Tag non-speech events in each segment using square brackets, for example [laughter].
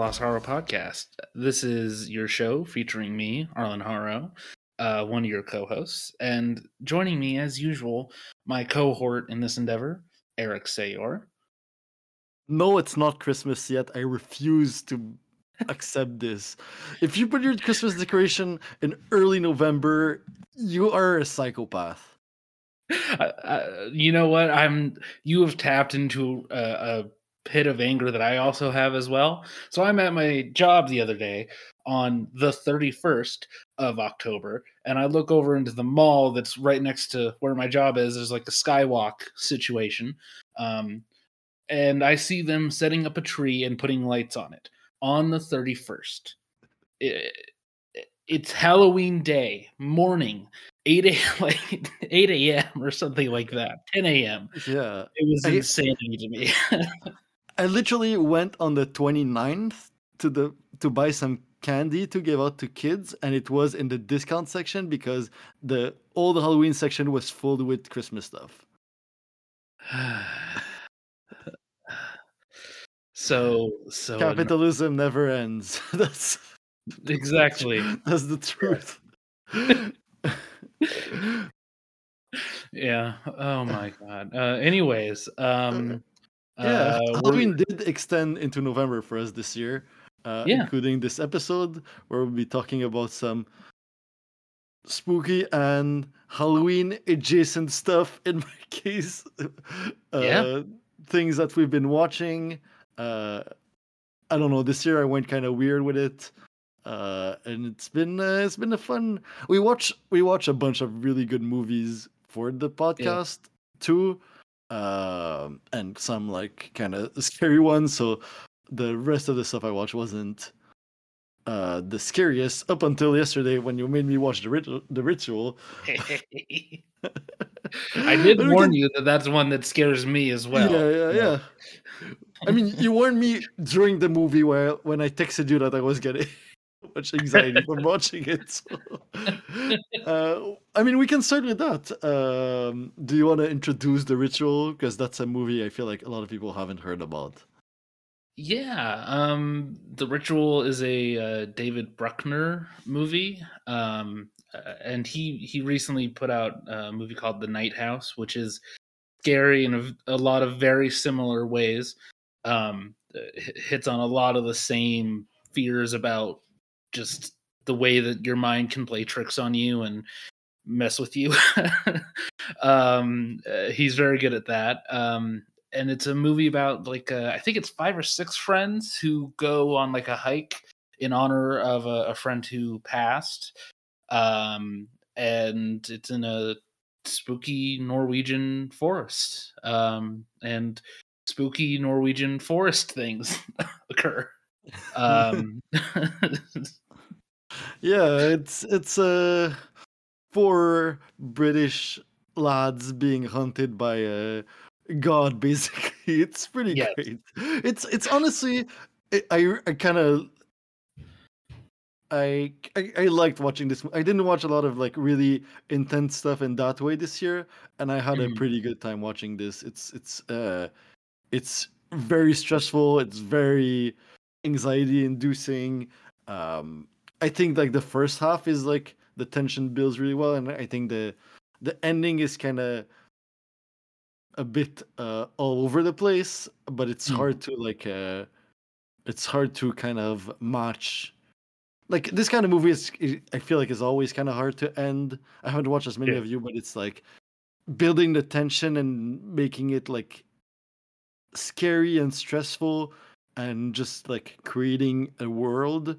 Lost Haro podcast. This is your show featuring me, Arlen Haro, uh, one of your co-hosts, and joining me as usual, my cohort in this endeavor, Eric Sayor. No, it's not Christmas yet. I refuse to accept this. If you put your Christmas decoration in early November, you are a psychopath. [laughs] Uh, you know what? I'm. You have tapped into a, a pit of anger that I also have as well. So I'm at my job the other day on the 31st of October, and I look over into the mall that's right next to where my job is. There's like a skywalk situation. Um, and I see them setting up a tree and putting lights on it on the 31st. It, it's Halloween day, morning, 8 a.m. [laughs] like 8 a.m. or something like that. 10 a.m. Yeah. It was insanity to me. [laughs] I literally went on the 29th to the to buy some candy to give out to kids and it was in the discount section because the old Halloween section was filled with Christmas stuff. [sighs] so so Capitalism never ends. [laughs] That's exactly. [laughs] that's the truth. [laughs] Yeah. Oh my god. Uh anyways, um yeah, uh, Halloween did extend into November for us this year, uh, Yeah. including this episode where we'll be talking about some spooky and Halloween adjacent stuff. In my [laughs] case, uh, Yeah. things that we've been watching. Uh, I don't know. This year I went kind of weird with it, uh, and it's been uh, it's been a fun. We watch we watch a bunch of really good movies for the podcast too um, and some like kind of scary ones. So the rest of the stuff I watched wasn't uh, the scariest up until yesterday when you made me watch the ritual. The ritual. [laughs] I did But warn can- you that that's one that scares me as well. yeah, yeah, yeah. I mean, you warned me during the movie where when I texted you that I was getting much anxiety from watching it. [laughs] Uh, I mean, we can start with that. Um, do you want to introduce the ritual? Because that's a movie I feel like a lot of people haven't heard about. Yeah, um, The Ritual is a uh, David Bruckner movie, um, uh, and he he recently put out a movie called The Night House, which is scary in a, a lot of very similar ways. Um, it hits on a lot of the same fears about just the way that your mind can play tricks on you and mess with you. [laughs] um, uh, he's very good at that. Um, and it's a movie about like uh, I think it's five or six friends who go on like a hike in honor of a, a friend who passed. Um, and it's in a spooky Norwegian forest. Um, and spooky Norwegian forest things [laughs] occur. Um, [laughs] Yeah, it's it's uh four British lads being hunted by a god. Basically, [laughs] it's pretty Yes. great. It's it's honestly, I I, I kind of. I, I I liked watching this. I didn't watch a lot of like really intense stuff in that way this year, and I had Mhm. a pretty good time watching this. It's it's uh, it's very stressful. It's very anxiety inducing. Um, I think like the first half is like the tension builds really well, and I think the the ending is kind of a bit uh, all over the place, but it's Mm. hard to like uh, it's hard to kind of match. Like this kind of movie is, i- I feel like is always kind of hard to end. I haven't watched as many Yeah. of you, but it's like building the tension and making it like scary and stressful and just like creating a world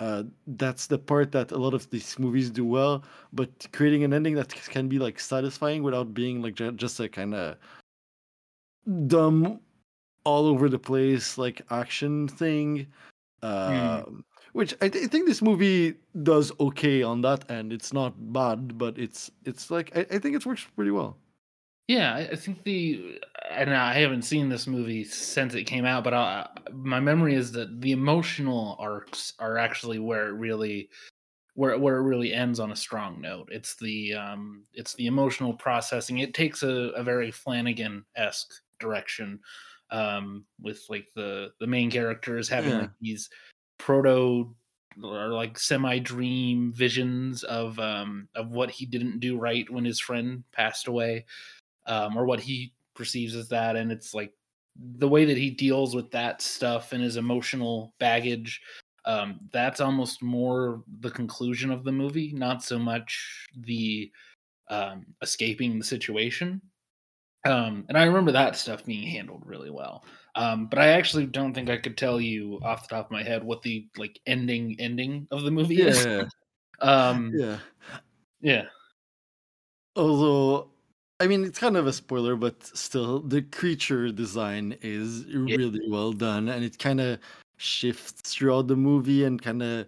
uh that's the part that a lot of these movies do well but creating an ending that can be like satisfying without being like ju- just a kind of dumb all over the place like action thing um which I, th- I think this movie does okay on that end. It's not bad but it's it's like i, I think it works pretty well Yeah, I think the and I haven't seen this movie since it came out, but I, my memory is that the emotional arcs are actually where it really where where it really ends on a strong note. It's the um it's the emotional processing. It takes a, a very Flanagan esque direction um, with like the the main characters having Yeah. like these proto or like semi dream visions of um of what he didn't do right when his friend passed away um or what he perceives as that. And it's like the way that he deals with that stuff and his emotional baggage um that's almost more the conclusion of the movie not so much the um escaping the situation. Um and i remember that stuff being handled really well. Um but i actually don't think i could tell you off the top of my head what the like ending ending of the movie is. Yeah, [laughs] um yeah. yeah. Although, I mean, it's kind of a spoiler, but still, the creature design is really well done, and it kind of shifts throughout the movie, and kind of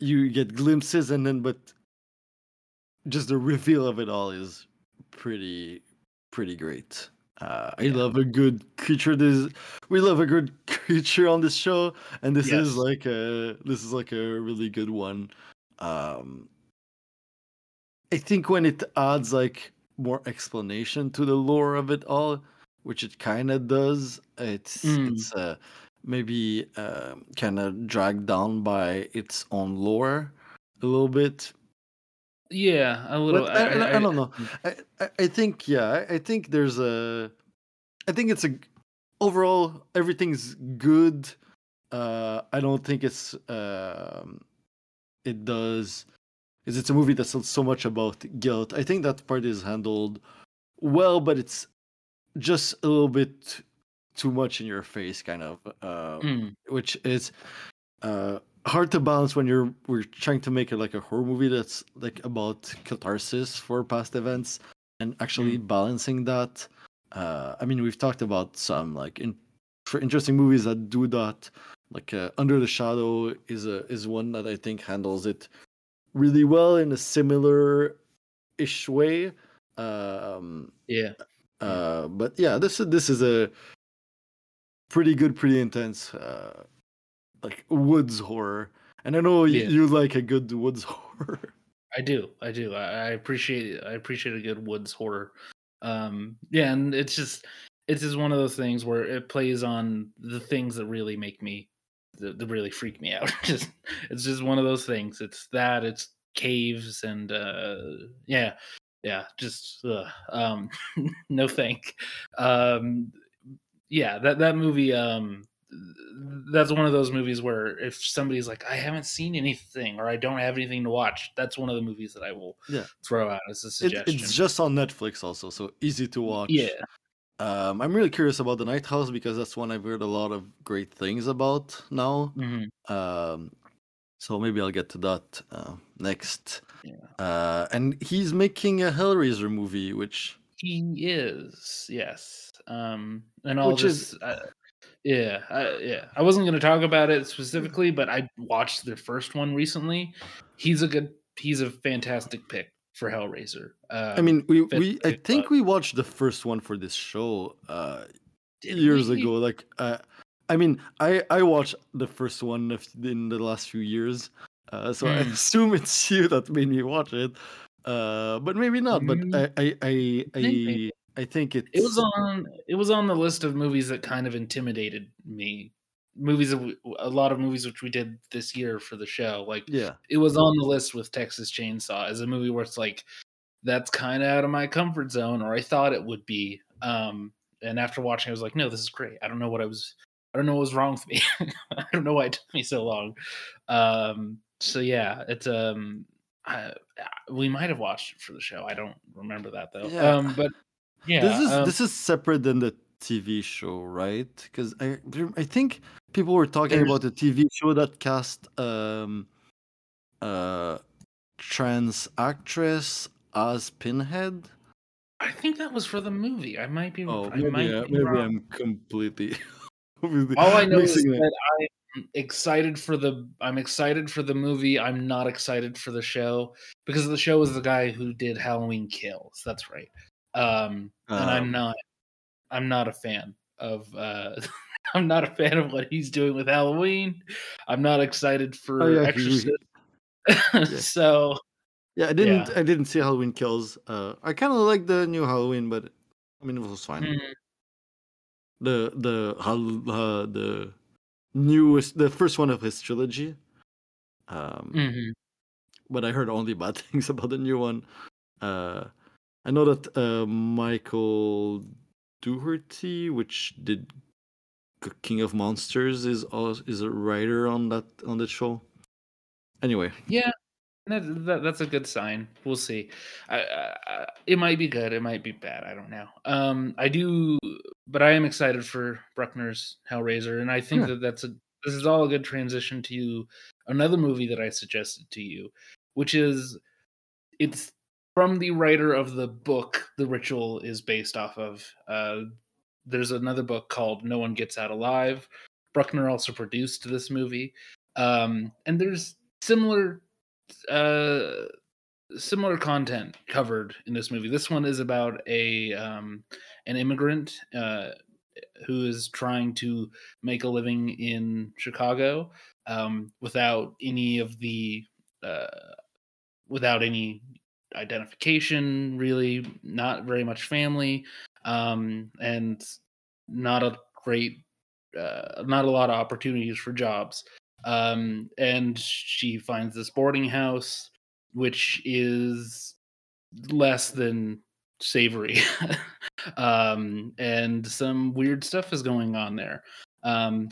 you get glimpses, and then but just the reveal of it all is pretty pretty great. Uh, I Yeah. love a good creature. This we love a good [laughs] creature on this show, and this Yes. is like a this is like a really good one. Um, I think when it adds like more explanation to the lore of it all, which it kind of does, it's Mm. it's uh, maybe uh, kind of dragged down by its own lore a little bit. yeah a little But I, I, I don't know. I, I, I think yeah. I, I think there's a. I think it's a. Overall, everything's good. Uh, I don't think it's. Um, it does. Is it's a movie that's so much about guilt. I think that part is handled well, but it's just a little bit too much in your face, kind of. Uh, Mm, which is uh, hard to balance when you're we're trying to make it like a horror movie that's like about catharsis for past events and actually balancing that. Uh, I mean, we've talked about some like in, for interesting movies that do that. Like uh, Under the Shadow is a is one that I think handles it really well in a similar ish way. Um, yeah uh, but yeah, this is this is a pretty good, pretty intense, uh, like woods horror. And I know Yeah. you like a good woods [laughs] horror. I do, I do. I, I appreciate I appreciate a good woods horror. Um, yeah, and it's just it's just one of those things where it plays on the things that really make me that, that really freak me out. [laughs] just it's just one of those things. It's that it's caves and uh yeah yeah just uh, um [laughs] no thank um yeah that that movie um that's one of those movies where if somebody's like i haven't seen anything or i don't have anything to watch that's one of the movies that i will Yeah. throw out as a It, suggestion it's just on Netflix also, so easy to watch. yeah Um, I'm really curious about the Night House because that's one I've heard a lot of great things about now. mhm. Um, so maybe I'll get to that uh, next. Yeah. Uh, and he's making a Hellraiser movie, which he is yes um and all Which this is- uh, yeah I, yeah i wasn't going to talk about it specifically but i watched the first one recently he's a good he's a fantastic pick for hellraiser um, I mean, we, fit- we I think we watched the first one for this show uh, years we? ago. Like, uh, I mean, I I watched the first one in the last few years, uh, so I Hmm. [laughs] assume it's you that made me watch it. Uh, but maybe not. But Mm, I I I I. I think it's it was on it was on the list of movies that kind of intimidated me movies a lot of movies which we did this year for the show like yeah it was on the list with Texas Chainsaw as a movie where it's like that's kind of out of my comfort zone, or I thought it would be. Um, and after watching, I was like, no, this is great. I don't know what I was. I don't know what was wrong with me. [laughs] I don't know why it took me so long. Um, so yeah, it's um, I, we might have watched it for the show. I don't remember that though. Yeah. Um, but yeah, this is um, this is separate than the TV show, right? Because I I think people were talking There's- about the TV show that cast um uh trans actress as Pinhead. I think that was for the movie. I might be. Oh, I maybe might I- be maybe wrong. I'm completely. [laughs] completely All I know is mixing it. that I'm excited for the I'm excited for the movie. I'm not excited for the show because the show is the guy who did Halloween Kills. That's right. Um, and I'm Um, not I'm not a fan of uh [laughs] I'm not a fan of what he's doing with Halloween. I'm not excited for Oh, yeah, Exorcist. [laughs] so Yeah, I didn't. I didn't see Halloween Kills. Uh, I kind of like the new Halloween, but I mean, it was fine. mm, the the uh, the newest, the first one of his trilogy. Um, hmm but I heard only bad [laughs] things about the new one. Uh, I know that uh, Michael Dougherty, which did K- King of Monsters, is al- is a writer on that on that show. Anyway, Yeah, that, that that's a good sign. We'll see. I, I, I- it might be good. It might be bad. I don't know. Um, I do, but I am excited for Bruckner's Hellraiser, and I think Yeah. that that's a this is all a good transition to another movie that I suggested to you, which is it's from the writer of the book The Ritual is based off of. Uh, there's another book called No One Gets Out Alive. Bruckner also produced this movie, um, and there's similar uh similar content covered in this movie. This one is about a um an immigrant uh who is trying to make a living in Chicago um without any of the uh without any identification really not very much family um and not a great uh, not a lot of opportunities for jobs. Um, and she finds this boarding house which is less than savory. [laughs] Um, and some weird stuff is going on there. Um,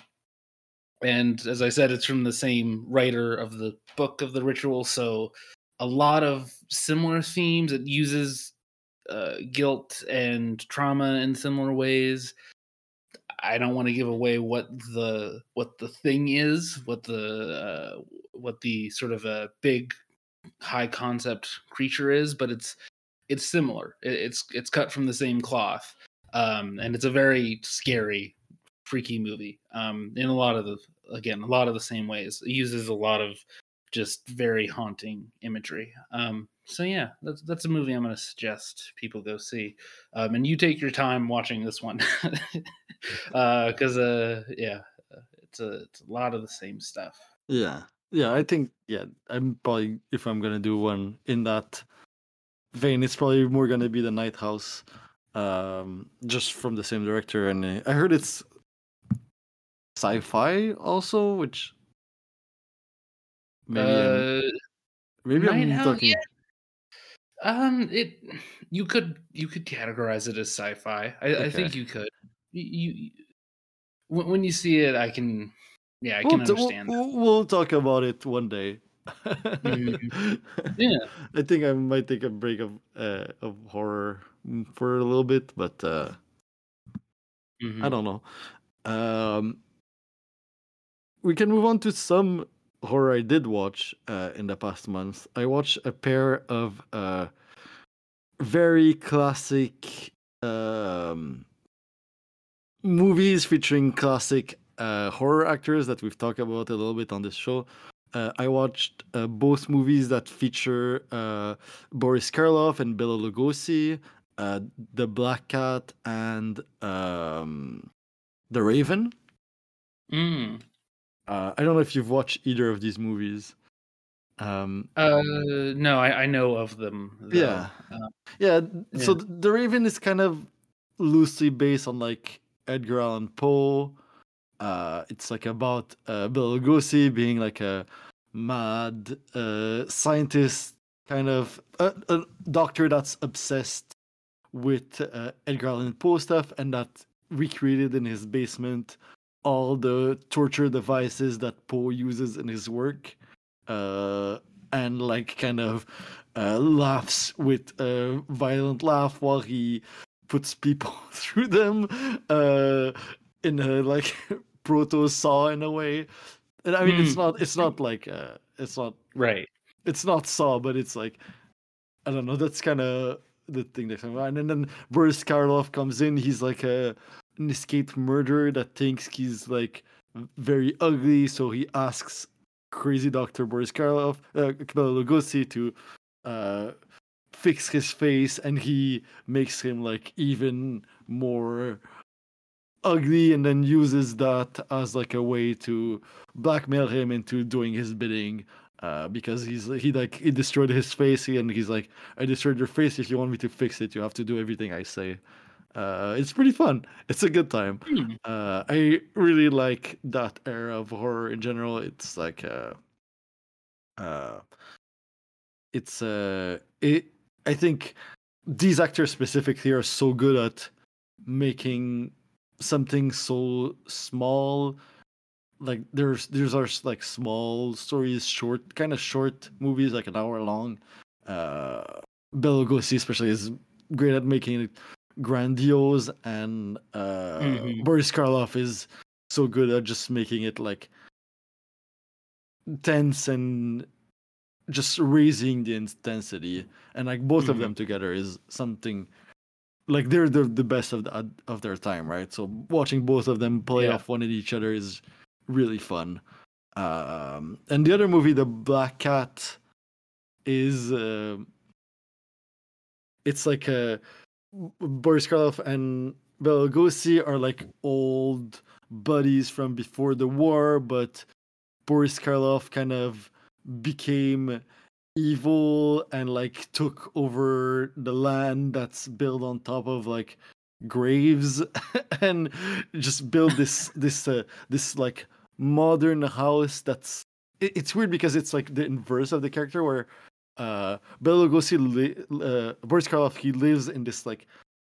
and as i said it's from the same writer of the book of the ritual so a lot of similar themes it uses uh, guilt and trauma in similar ways I don't want to give away what the what the thing is, what the uh, what the sort of a big high concept creature is, but it's it's similar. It, it's it's cut from the same cloth, um, and it's a very scary, freaky movie. Um, in a lot of the again, a lot of the same ways. It uses a lot of just very haunting imagery. Um, so yeah, that's that's a movie I'm going to suggest people go see. Um, and you take your time watching this one [laughs] because uh, yeah, uh, it's a it's a lot of the same stuff. yeah, yeah. I think yeah. I'm probably if I'm gonna do one in that vein, it's probably more gonna be the Night House, um, just from the same director. And uh, I heard it's sci-fi also, which maybe I'm, uh, maybe I'm Night talking. yeah. Um, it you could you could categorize it as sci-fi. I, I think you could. You, you when when you see it, I can yeah, I We'll, can understand. we'll we'll talk about it one day. Mhm. [laughs] Yeah. I think I might take a break of uh, of horror mm, for a little bit, but uh, Mhm. I don't know. Um, we can move on to some horror I did watch uh, in the past months, I watched a pair of uh, very classic um, movies featuring classic uh, horror actors that we've talked about a little bit on this show. Uh, I watched uh, both movies that feature uh, Boris Karloff and Bela Lugosi, The Black Cat and um, The Raven. Mm. Uh, I don't know if you've watched either of these movies. Um, Uh, no, I, I know of them. Though. Yeah. Uh, yeah, so Yeah. The Raven is kind of loosely based on like Edgar Allan Poe. Uh, it's like about uh, Bela Lugosi being like a mad uh, scientist, kind of a, a doctor that's obsessed with uh, Edgar Allan Poe stuff, and that recreated in his basement all the torture devices that Poe uses in his work, uh, and like kind of uh, laughs with a violent laugh while he puts people [laughs] through them uh, in a like [laughs] proto saw in a way. And I mean, it's Hmm. not it's not like uh, it's not right. it's not Saw, but it's like I don't know. That's kind of the thing that comes on. And then Boris Karloff comes in. He's like a an escaped murderer that thinks he's like very ugly, so he asks crazy doctor Boris Karloff, uh, Lugosi, to uh, fix his face, and he makes him like even more ugly and then uses that as like a way to blackmail him into doing his bidding uh, because he's he like he destroyed his face and he's like I destroyed your face. If you want me to fix it you have to do everything I say Uh, it's pretty fun. It's a good time. Hmm. Uh, I really like that era of horror in general. It's like uh, uh, it's uh, it. I think these actors specifically are so good at making something so small like there's there's are like small stories short kind of short movies like an hour long uh Bela Lugosi especially is great at making it grandiose and uh Mhm. Boris Karloff is so good at just making it like tense and just raising the intensity and like both of Mhm. them together is something like they're the, the best of the, of their time right so watching both of them play Yeah. off one at each other is really fun um and the other movie the black cat is uh, it's like a boris karloff and bela lugosi are like old buddies from before the war but boris karloff kind of became evil and like took over the land that's built on top of like graves [laughs] and just build this [laughs] this uh, this like modern house that's it, it's weird because it's like the inverse of the character where uh Bela Lugosi li- uh, Boris Karloff he lives in this like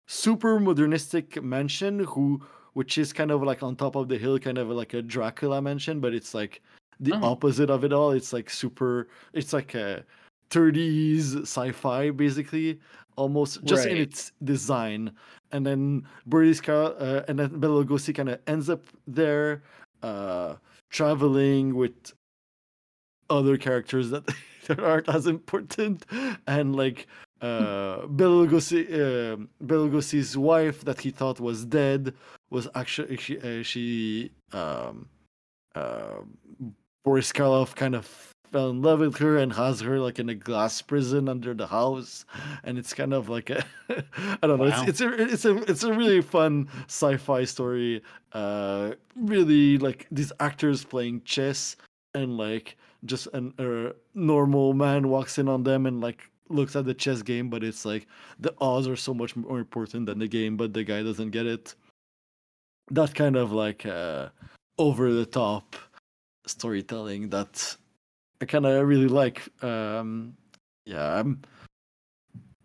super modernistic mansion who which is kind of like on top of the hill kind of like a Dracula mansion but it's like the Oh. opposite of it all. It's like super it's like a 30s sci-fi basically almost just in its design. And then Boris Kar- uh, and then Bela Lugosi kind of ends up there uh traveling with other characters that, [laughs] that aren't as important. And like uh Bela Lugosi uh, Bela Lugosi's wife that he thought was dead was actually she uh, she um uh Boris Karloff kind of fell in love with her and has her like in a glass prison under the house. And it's kind of like a [laughs] I don't know Wow. it's it's a it's a it's a really fun sci-fi story. Uh really like these actors playing chess and like just an a normal man walks in on them and like looks at the chess game but it's like the odds are so much more important than the game but the guy doesn't get it that kind of like uh over the top storytelling that I kind of really like. Um, yeah, I'm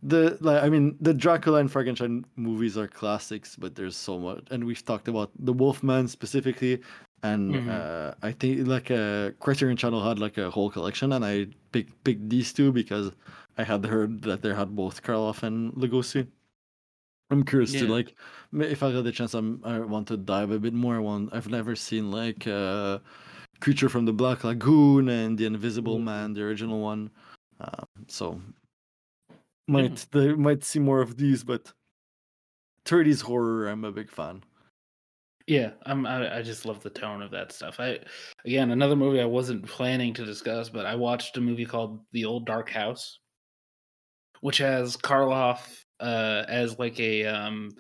the like. I mean, the Dracula and Frankenstein movies are classics, but there's so much, and we've talked about the Wolfman specifically, and Mhm. uh, I think like a Criterion Channel had like a whole collection, and I picked picked these two because I had heard that they had both Karloff and Lugosi. I'm curious to like if I get the chance. I'm I want to dive a bit more. I want I've never seen like uh, Creature from the Black Lagoon and The Invisible Ooh. Man, the original one. Um, so might they might see more of these, but 30s horror. I'm a big fan. Yeah, I'm. I, I just love the tone of that stuff. I again another movie I wasn't planning to discuss, but I watched a movie called The Old Dark House, which has Karloff uh, as like a um,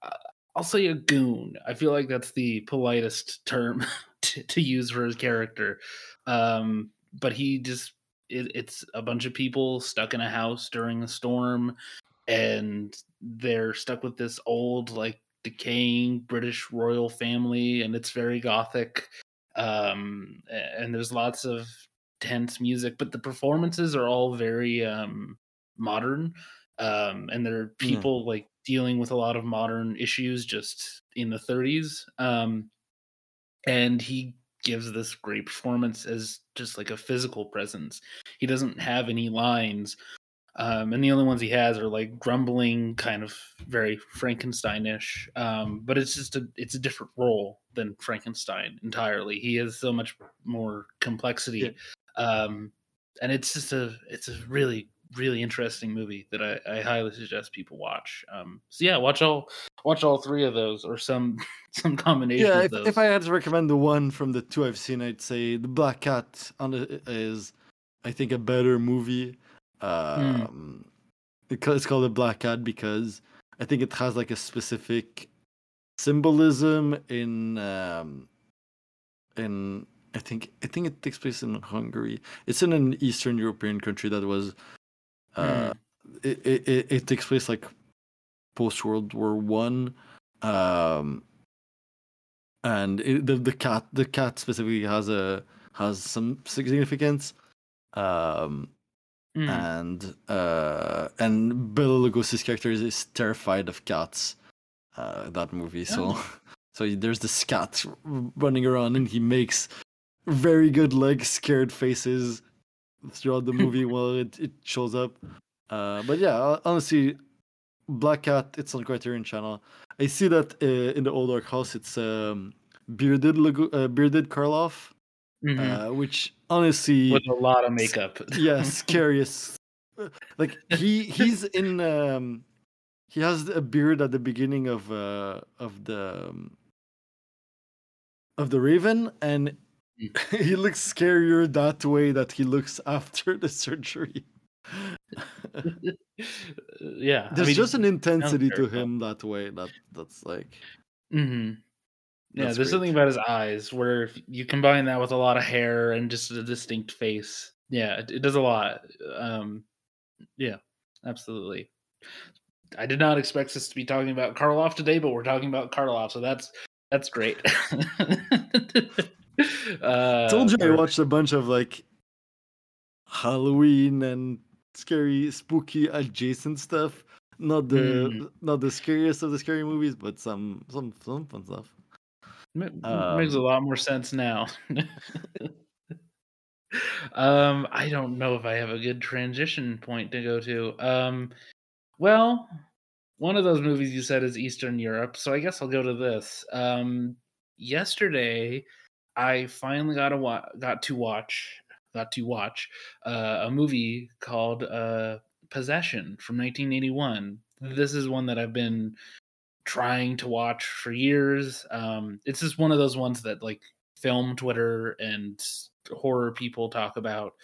uh, I'll say a goon. I feel like that's the politest term [laughs] to, to use for his character. Um, but he just it, it's a bunch of people stuck in a house during a storm, and they're stuck with this old like decaying British royal family, and it's very gothic. Um, and there's lots of tense music, but the performances are all very um, modern. Um, and there are Yeah. people like dealing with a lot of modern issues just in the 30s. Um, and he gives this great performance as just like a physical presence. He doesn't have any lines, um, and the only ones he has are like grumbling, kind of very Frankensteinish. Um, but it's just a it's a different role than Frankenstein entirely. He has so much more complexity, um, and it's just a it's a really really interesting movie that I, I highly suggest people watch. Um, so yeah, watch all watch all three of those or some [laughs] some combination Yeah, of if, those. if I had to recommend the one from the two I've seen, I'd say the Black Cat on the, is, I think, a better movie. Um, because it's called the Black Cat because I think it has like a specific symbolism in um, in I think I think it takes place in Hungary. It's in an Eastern European country that was. Uh, it, it, it, it takes place like post World War One, um, and it, the the cat the cat specifically has a has some significance. Um, Mm. and uh and Bela Lugosi's character is, terrified of cats. Uh, that movie, so Oh. [laughs] so there's this cat running around, and he makes very good like scared faces throughout the movie [laughs] while it, it shows up. Uh, but yeah, honestly, Black Cat, it's on Criterion Channel. I see that uh, in the Old Dark House, it's um, bearded Lugo- uh, bearded Karloff, Mhm. uh, which honestly with a lot of makeup. [laughs] yeah scariest uh, like he he's in um he has a beard at the beginning of uh of the um, of the raven and [laughs] he looks scarier that way that he looks after the surgery [laughs] yeah, I there's mean, just an intensity to him that way that that's like mhm. Yeah, there's great. something about his eyes where if you combine that with a lot of hair and just a distinct face. Yeah, it, it does a lot. Um, yeah, absolutely. I did not expect us to be talking about Karloff today, but we're talking about Karloff, so that's that's great. [laughs] uh, told you I watched a bunch of like Halloween and scary, spooky adjacent stuff. Not the Mm. not the scariest of the scary movies, but some some some fun stuff. Ma- makes a Um, lot more sense now. um, I don't know if I have a good transition point to go to. Um, well, one of those movies you said is Eastern Europe, so I guess I'll go to this. Um, yesterday, I finally got to wa- got to watch got to watch uh, a movie called uh, Possession from 1981. This is one that I've been trying to watch for years. Um, it's just one of those ones that like film Twitter and horror people talk about.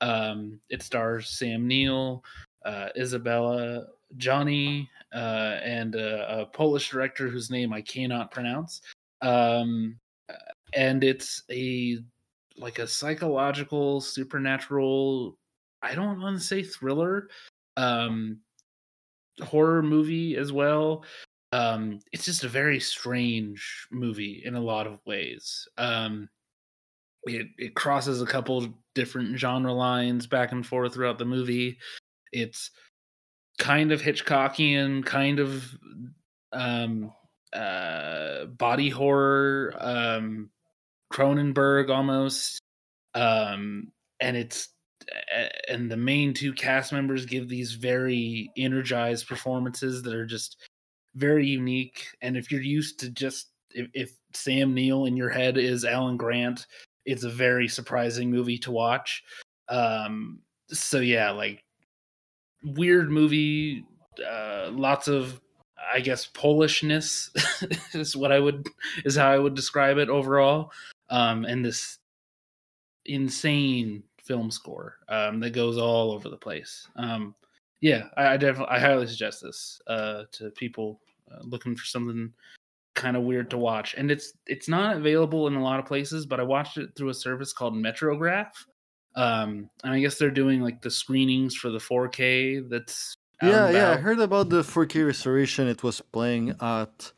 Um, it stars Sam Neill, uh, Isabelle Adjani, uh, and a, a Polish director whose name I cannot pronounce. Um, and it's a like a psychological, supernatural. I don't want to say thriller. Um, horror movie as well um it's just a very strange movie in a lot of ways. Um it it crosses a couple different genre lines back and forth throughout the movie. It's kind of hitchcockian kind of um uh body horror um cronenberg almost. Um and it's and the main two cast members give these very energized performances that are just very unique. And if you're used to just if, if Sam Neill in your head is Alan Grant, it's a very surprising movie to watch. Um, so yeah, like weird movie, uh, lots of I guess Polishness [laughs] is what I would is how I would describe it overall. Um, and this insane film score um, that goes all over the place. Um, yeah, I, I definitely, I highly suggest this uh, to people uh, looking for something kind of weird to watch. And it's it's not available in a lot of places, but I watched it through a service called Metrograph. Um, and I guess they're doing like the screenings for the 4K. That's yeah, yeah. I heard about the 4K restoration. It was playing at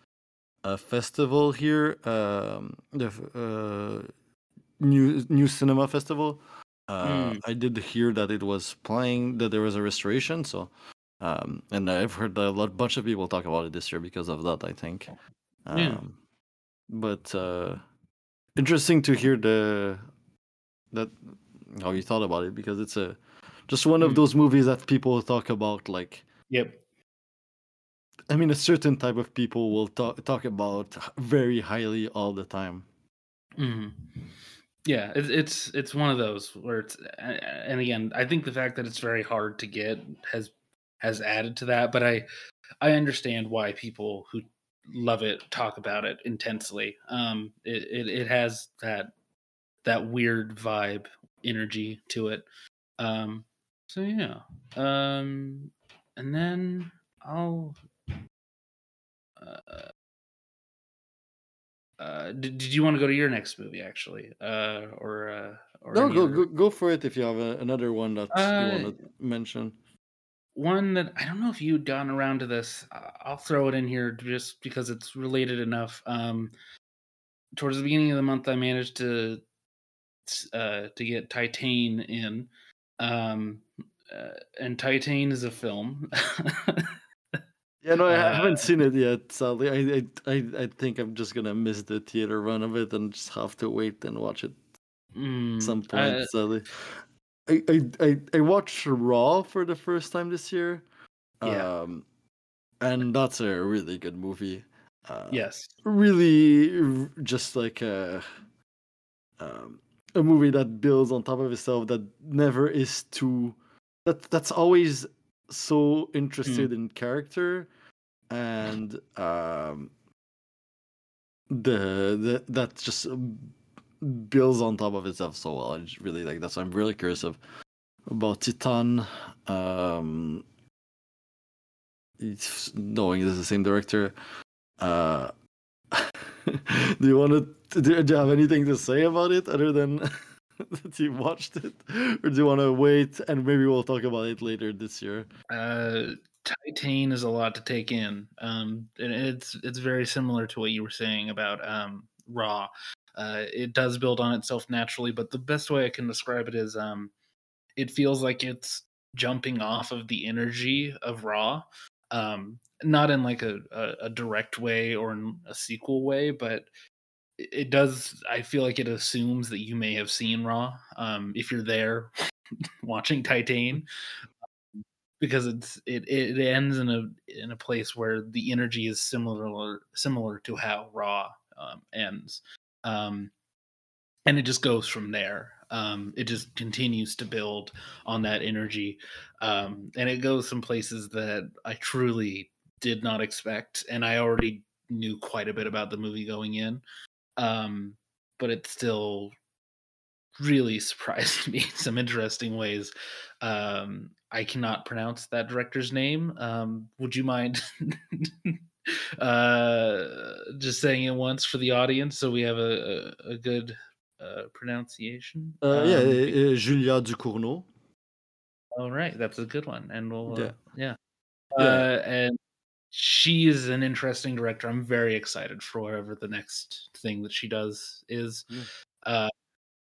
a festival here, um, the uh, new new cinema festival. Uh, Mm. I did hear that it was playing that there was a restoration. So, um, and I've heard a lot, bunch of people talk about it this year because of that. I think. Um, Yeah. But uh, interesting to hear the that how you thought about it because it's a just one of Mm. those movies that people talk about like Yep. I mean, a certain type of people will talk talk about very highly all the time. hmm Yeah, it's it's it's one of those where it's and again, I think the fact that it's very hard to get has has added to that, but I I understand why people who love it talk about it intensely. Um it it, it has that that weird vibe energy to it. Um so yeah. Um and then I'll uh, uh, did, did you want to go to your next movie actually, uh, or uh, or No, go, other- go go for it if you have a, another one that Uh, you want to mention. One that I don't know if you'd gotten around to this. I'll throw it in here just because it's related enough. Um, towards the beginning of the month, I managed to uh, to get Titane in, um, uh, and Titane is a film. [laughs] yeah, no, I uh, haven't seen it yet. Sadly, I, I I think I'm just gonna miss the theater run of it and just have to wait and watch it mm, some point. Sadly, I, I I watched Raw for the first time this year. Yeah. Um, and that's a really good movie. Uh, yes. Really, just like a um, a movie that builds on top of itself that never is too. That that's always so interested mm. in character, and um, the the that just builds on top of itself so well. I just really like that. So I'm really curious of about Titane. Um, knowing it's the same director. Uh, [laughs] do you want to? Do, do you have anything to say about it other than [laughs] that you watched it, or do you want to wait and maybe we'll talk about it later this year? Uh, Titane is a lot to take in, um, and it's it's very similar to what you were saying about um, Raw. Uh, it does build on itself naturally, but the best way I can describe it is um, it feels like it's jumping off of the energy of Raw. Um, not in like a, a, a direct way or in a sequel way, but it does. I feel like it assumes that you may have seen Raw um, if you're there [laughs] watching Titane because it's it it ends in a in a place where the energy is similar similar to how Raw um, ends, um, and it just goes from there. Um, it just continues to build on that energy, um, and it goes some places that I truly did not expect, and I already knew quite a bit about the movie going in. Um, but it still really [laughs] surprised me in some interesting ways. Um, I cannot pronounce that director's name. Um, would you mind [laughs] uh, just saying it once for the audience so we have a, a, a good uh, pronunciation? Uh, yeah, um, uh, Julia Ducournau. All right, that's a good one, and we'll yeah. yeah. yeah. Uh, and she is an interesting director. I'm very excited for whatever the next thing that she does is. Yeah. Uh,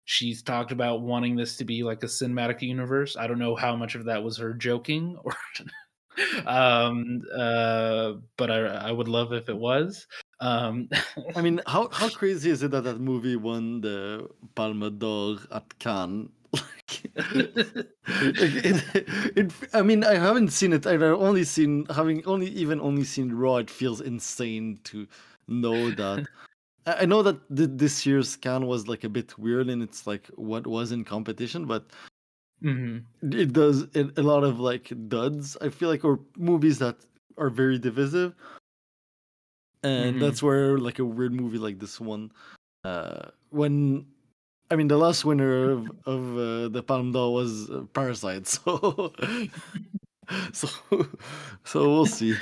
she's talked about wanting this to be like a cinematic universe. I don't know how much of that was her joking [laughs] or um uh but I I would love if it was. Um I mean, [laughs] how how crazy is it that that movie won the Palme d'Or at Cannes [laughs] it, it, I mean, I haven't seen it. I've only seen having only even only seen Raw. It feels insane to know that. I know that this year's Cannes was like a bit weird and it's like what was in competition, but mm-hmm. it does it, a lot of like duds. I feel like or movies that are very divisive, and mm-hmm. that's where like a weird movie like this one, uh, when I mean, the last winner of, of uh, the Palme d'Or was uh, Parasite, [laughs] so so so we'll see.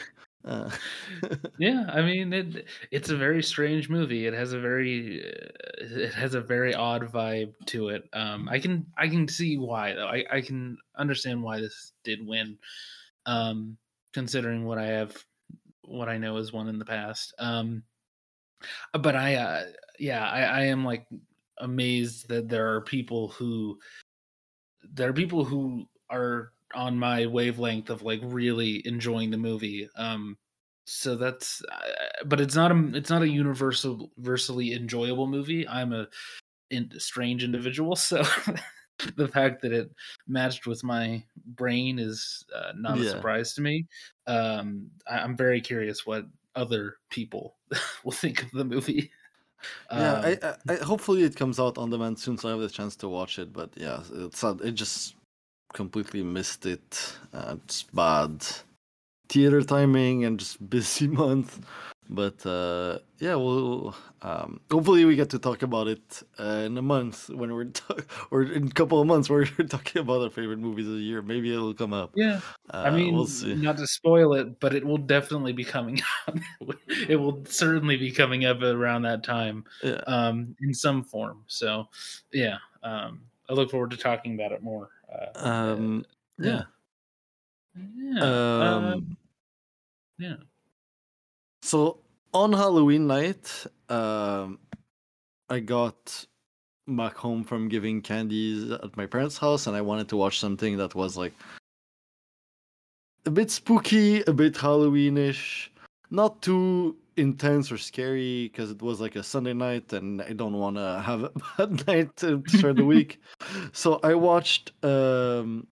Uh. [laughs] yeah, I mean it. It's a very strange movie. It has a very, uh, it has a very odd vibe to it. Um, I can I can see why though. I I can understand why this did win, um, considering what I have, what I know is won in the past. Um, but I, uh, yeah, I, I am like amazed that there are people who there are people who are on my wavelength of like really enjoying the movie um so that's uh, but it's not a it's not a universal universally enjoyable movie i'm a in, strange individual [laughs] so the fact that it matched with my brain is uh, not yeah. a surprise to me um I, i'm very curious what other people [laughs] will think of the movie yeah, um, I, I, hopefully it comes out on demand soon, so I have the chance to watch it. But yeah, it's it just completely missed it. Uh, it's bad theater timing and just [laughs] busy month. But uh, yeah, well, um, hopefully we get to talk about it uh, in a month when we're [laughs] talk- or in a couple of months we're [laughs] talking about our favorite movies of the year. Maybe it'll come up. Yeah, uh, I mean, we'll. Not to spoil it, but it will definitely be coming out. it will certainly be coming up around that time, yeah. um, in some form. So, yeah, um, I look forward to talking about it more. Uh, um, yeah. yeah. Yeah. Um, um, yeah. So on Halloween night, um, I got back home from giving candies at my parents' house, and I wanted to watch something that was like a bit spooky, a bit Halloweenish, not too intense or scary because it was like a Sunday night, and I don't want to have a [laughs] bad night to start the week. So I watched um,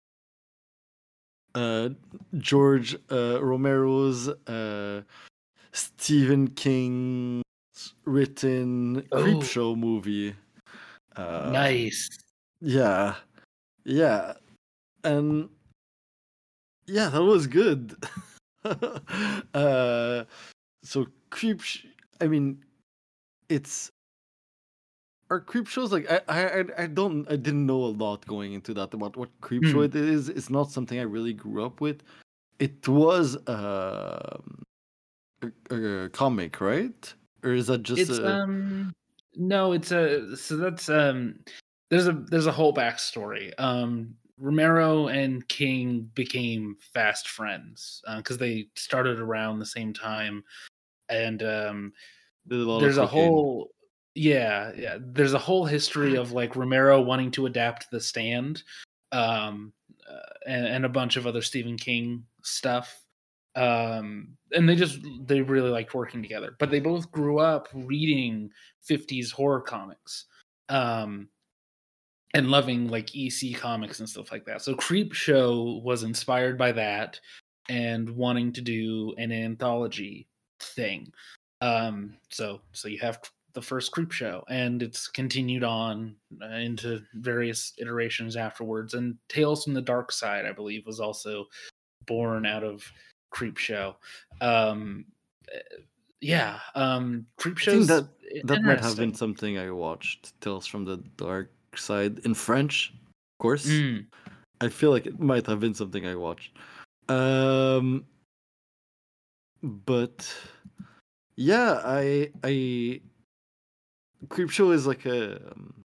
uh, George uh, Romero's uh, Stephen King written Oh. creep show movie. Uh, nice. Yeah, yeah, and yeah, that was good. [laughs] uh, so creep. Sh- I mean, it's are creep shows like I, I I- don't I didn't know a lot going into that about what creep show Hmm. it is. It's not something I really grew up with. It was um, a, a comic, right? Or is that just it's a, um no it's a so that's um there's a there's a whole backstory um romero and king became fast friends because they started around the same time and um there's a, lot of there's a whole yeah yeah there's a whole history of like romero wanting to adapt the stand um uh, and, and a bunch of other stephen king stuff um and they just they really liked working together but they both grew up reading 50s horror comics um and loving like ec comics and stuff like that so creep show was inspired by that and wanting to do an anthology thing um so so you have the first creep show and it's continued on uh, into various iterations afterwards and tales from the dark side i believe was also born out of creep show um uh, yeah um creep shows that that might have been something I watched. Tales from the Dark Side in French, of course. Mm, I feel like it might have been something I watched. Um, but yeah, I I Creepshow is like a um,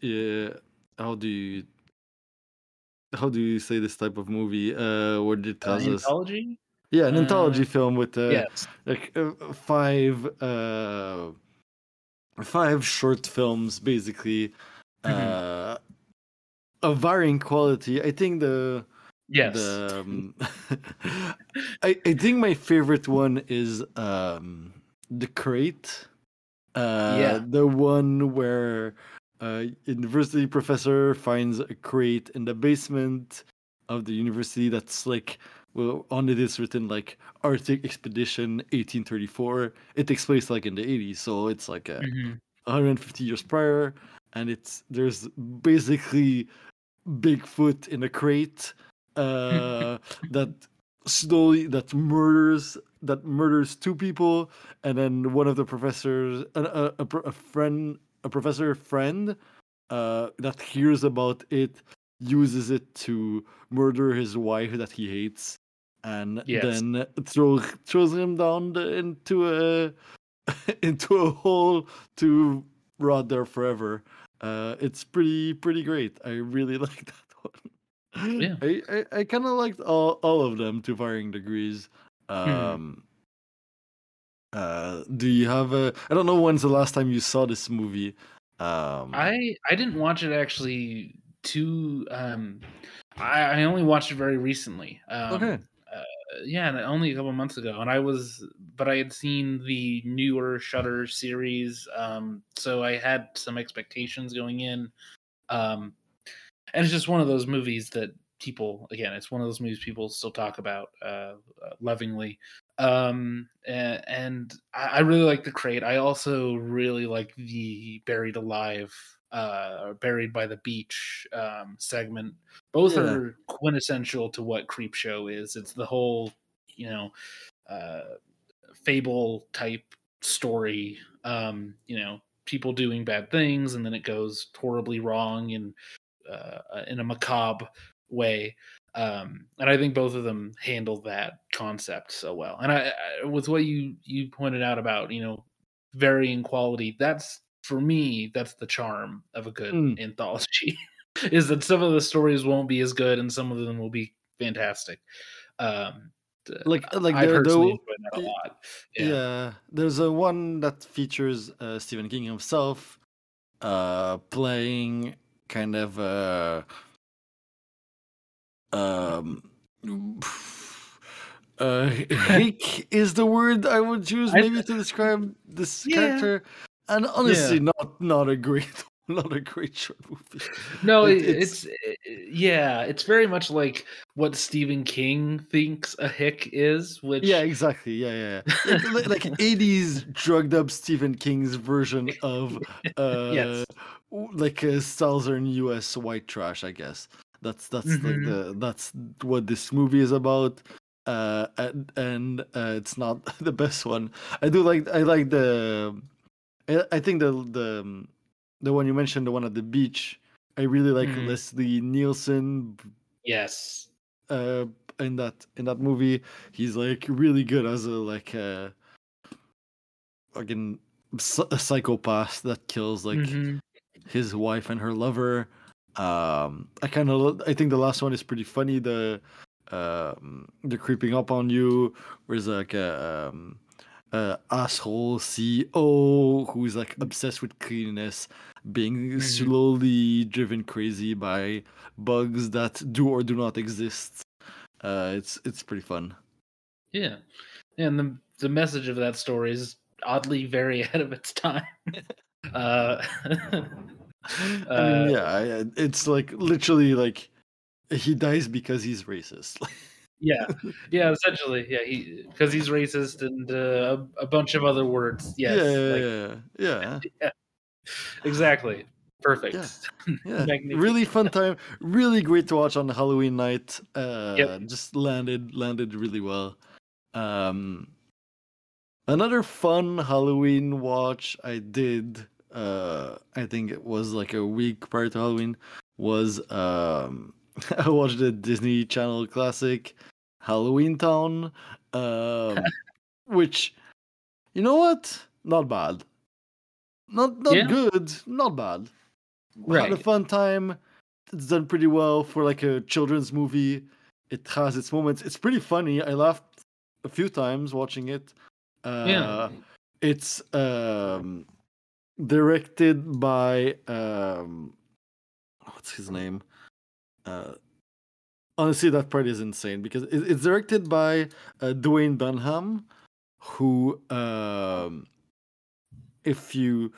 yeah, how do you how do you say this type of movie? Uh, where it uh, us? anthology? Yeah, an anthology Uh, film with uh, yes. like uh, five uh five short films basically. Mhm. uh of varying quality. I think the yes the um, [laughs] I, I think my favorite one is um the crate uh Yeah. the one where uh university professor finds a crate in the basement of the university that's like well on it is written like arctic expedition 1834 it takes place like in the 80s so it's like a Mhm. 150 years prior and it's there's basically bigfoot in a crate uh that slowly that murders that murders two people and then one of the professors a, a, a, a friend a professor friend uh that hears about it uses it to murder his wife that he hates and Yes. then throw throws him down the, into a [laughs] into a hole to rot there forever. Uh, it's pretty pretty great. I really [laughs] like that one. Yeah. I I, I kind of liked all all of them to varying degrees. Um, uh, do you have a? I don't know when's the last time you saw this movie. Um, I I didn't watch it actually too um I, I only watched it very recently. Um Okay. uh, yeah, and only a couple months ago and I was but I had seen the newer Shudder series um so I had some expectations going in. Um and it's just one of those movies that people again it's one of those movies people still talk about uh, uh lovingly. Um and, and I, I really like the crate. I also really like the buried alive uh or buried by the beach um segment. Both Yeah. are quintessential to what creep show is. It's the whole you know uh fable type story um you know people doing bad things and then it goes horribly wrong and uh, in a macabre way. Um, and I think both of them handle that concept so well. And I, I, with what you you pointed out about you know varying quality, that's for me that's the charm of a good Mm. anthology. [laughs] is that some of the stories won't be as good and some of them will be fantastic. Um, like like I there, personally there, enjoyed that a lot. yeah. Yeah. there's a one that features uh, Stephen King himself uh playing kind of uh um [sighs] uh [laughs] hick is the word I would choose maybe to describe this Yeah. character and honestly not not a great [laughs] not a great short movie No, It- it, it's, yeah, it's very much like what Stephen King thinks a hick is, which yeah exactly yeah yeah, yeah. [laughs] Like, like, like 80s drugged up Stephen King's version of [laughs] uh Yes. like a southern US white trash I guess that's that's like Mhm. the that's what this movie is about uh and, and uh, it's not the best one I do like I like the I, I think the the um, the one you mentioned the one at the beach I really like Mhm. Leslie Nielsen yes, uh in that in that movie he's like really good as a like a fucking a psychopath that kills like Mhm. his wife and her lover um i kind of i think the last one is pretty funny the um the creeping up on you where's like a um uh, asshole CEO who's like obsessed with cleanliness, being Mhm. slowly driven crazy by bugs that do or do not exist. Uh, it's it's pretty fun. yeah, and the the message of that story is oddly very [laughs] ahead of its time. [laughs] uh, [laughs] I Uh, mean, yeah, I- I- it's like literally like he dies because he's racist. Yeah, yeah, essentially, yeah, he because he's racist and uh, a, a bunch of other words. Yes, yeah, like, yeah, yeah, [laughs] exactly, perfect. Yeah. [laughs] yeah. Really fun time. Really great to watch on Halloween night. Uh, Yep. Just landed landed really well. Um, another fun Halloween watch I did. Uh, I think it was like a week prior to Halloween. Was um, [laughs] I watched a Disney Channel classic Halloween Town, um, [laughs] which you know what? Not bad. Not not Yeah. good. Not bad. We had a fun time. It's done pretty well for like a children's movie. It has its moments. It's pretty funny. I laughed a few times watching it. Uh, Yeah. It's um, directed by um, what's his name? Uh, honestly, that part is insane because it, it's directed by uh, Duwayne Dunham, who, um, if you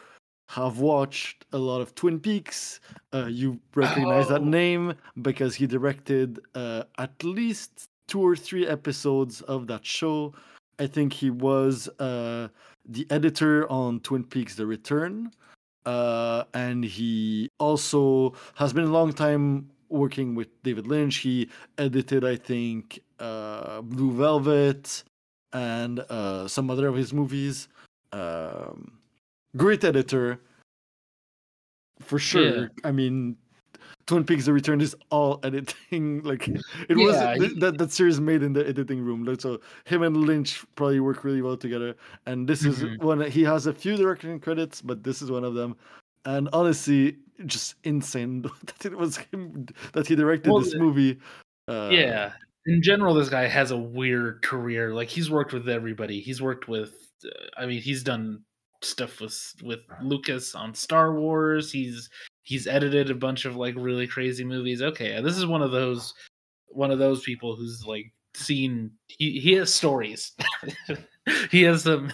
have watched a lot of Twin Peaks, uh, you recognize that Oh. name because he directed uh, at least two or three episodes of that show. I think he was uh, the editor on Twin Peaks: The Return, uh, and he also has been a long time working with David Lynch. He edited, I think, uh, Blue Velvet and uh, some other of his movies. Um, great editor, for sure. Yeah. I mean, Twin Peaks: The Return is all [laughs] editing. Like it was Yeah, th- that that series made in the editing room. Like, so him and Lynch probably work really well together. And this is Mhm. one. He has a few directing credits, but this is one of them. And honestly, just insane [laughs] that it was him that he directed Well, this movie. Uh, yeah in general this guy has a weird career like he's worked with everybody he's worked with uh, i mean he's done stuff with with lucas on star wars he's he's edited a bunch of like really crazy movies okay this is one of those one of those people who's like seen he, he has stories [laughs] he has some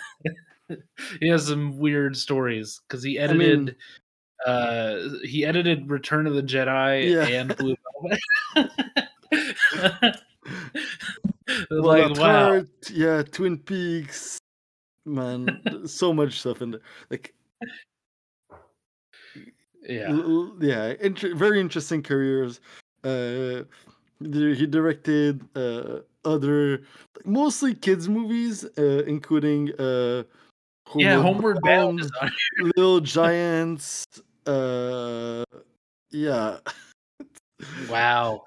[laughs] he has some weird stories because he edited mean- uh he edited return of the jedi Yeah. and blue [laughs] velvet [laughs] like wow Heart, yeah, Twin Peaks, man, [laughs] so much stuff in there. Like, yeah l- yeah, inter- very interesting careers. Uh, he directed uh, other, mostly kids movies, uh, including uh, yeah homeward Bound, Little Giants. Uh, yeah, wow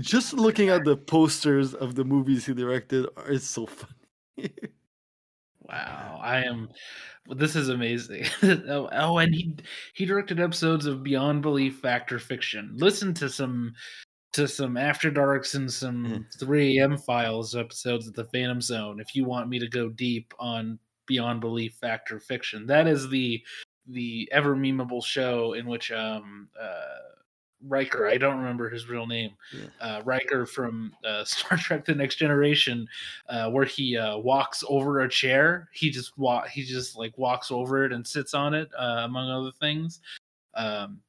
just looking at the posters of the movies he directed is so funny. [laughs] Wow, I am. This is amazing. [laughs] oh, oh, and he he directed episodes of Beyond Belief, Fact or Fiction. Listen to some to some After Darks and some 3 AM files episodes of the Phantom Zone if you want me to go deep on Beyond Belief, Fact or Fiction. That is the the ever memeable show in which um uh Riker, I don't remember his real name, Yeah. uh, Riker from uh, [laughs] Star Trek: The Next Generation, uh, where he uh, walks over a chair. He just wa- he just like walks over it and sits on it, uh, among other things. Um,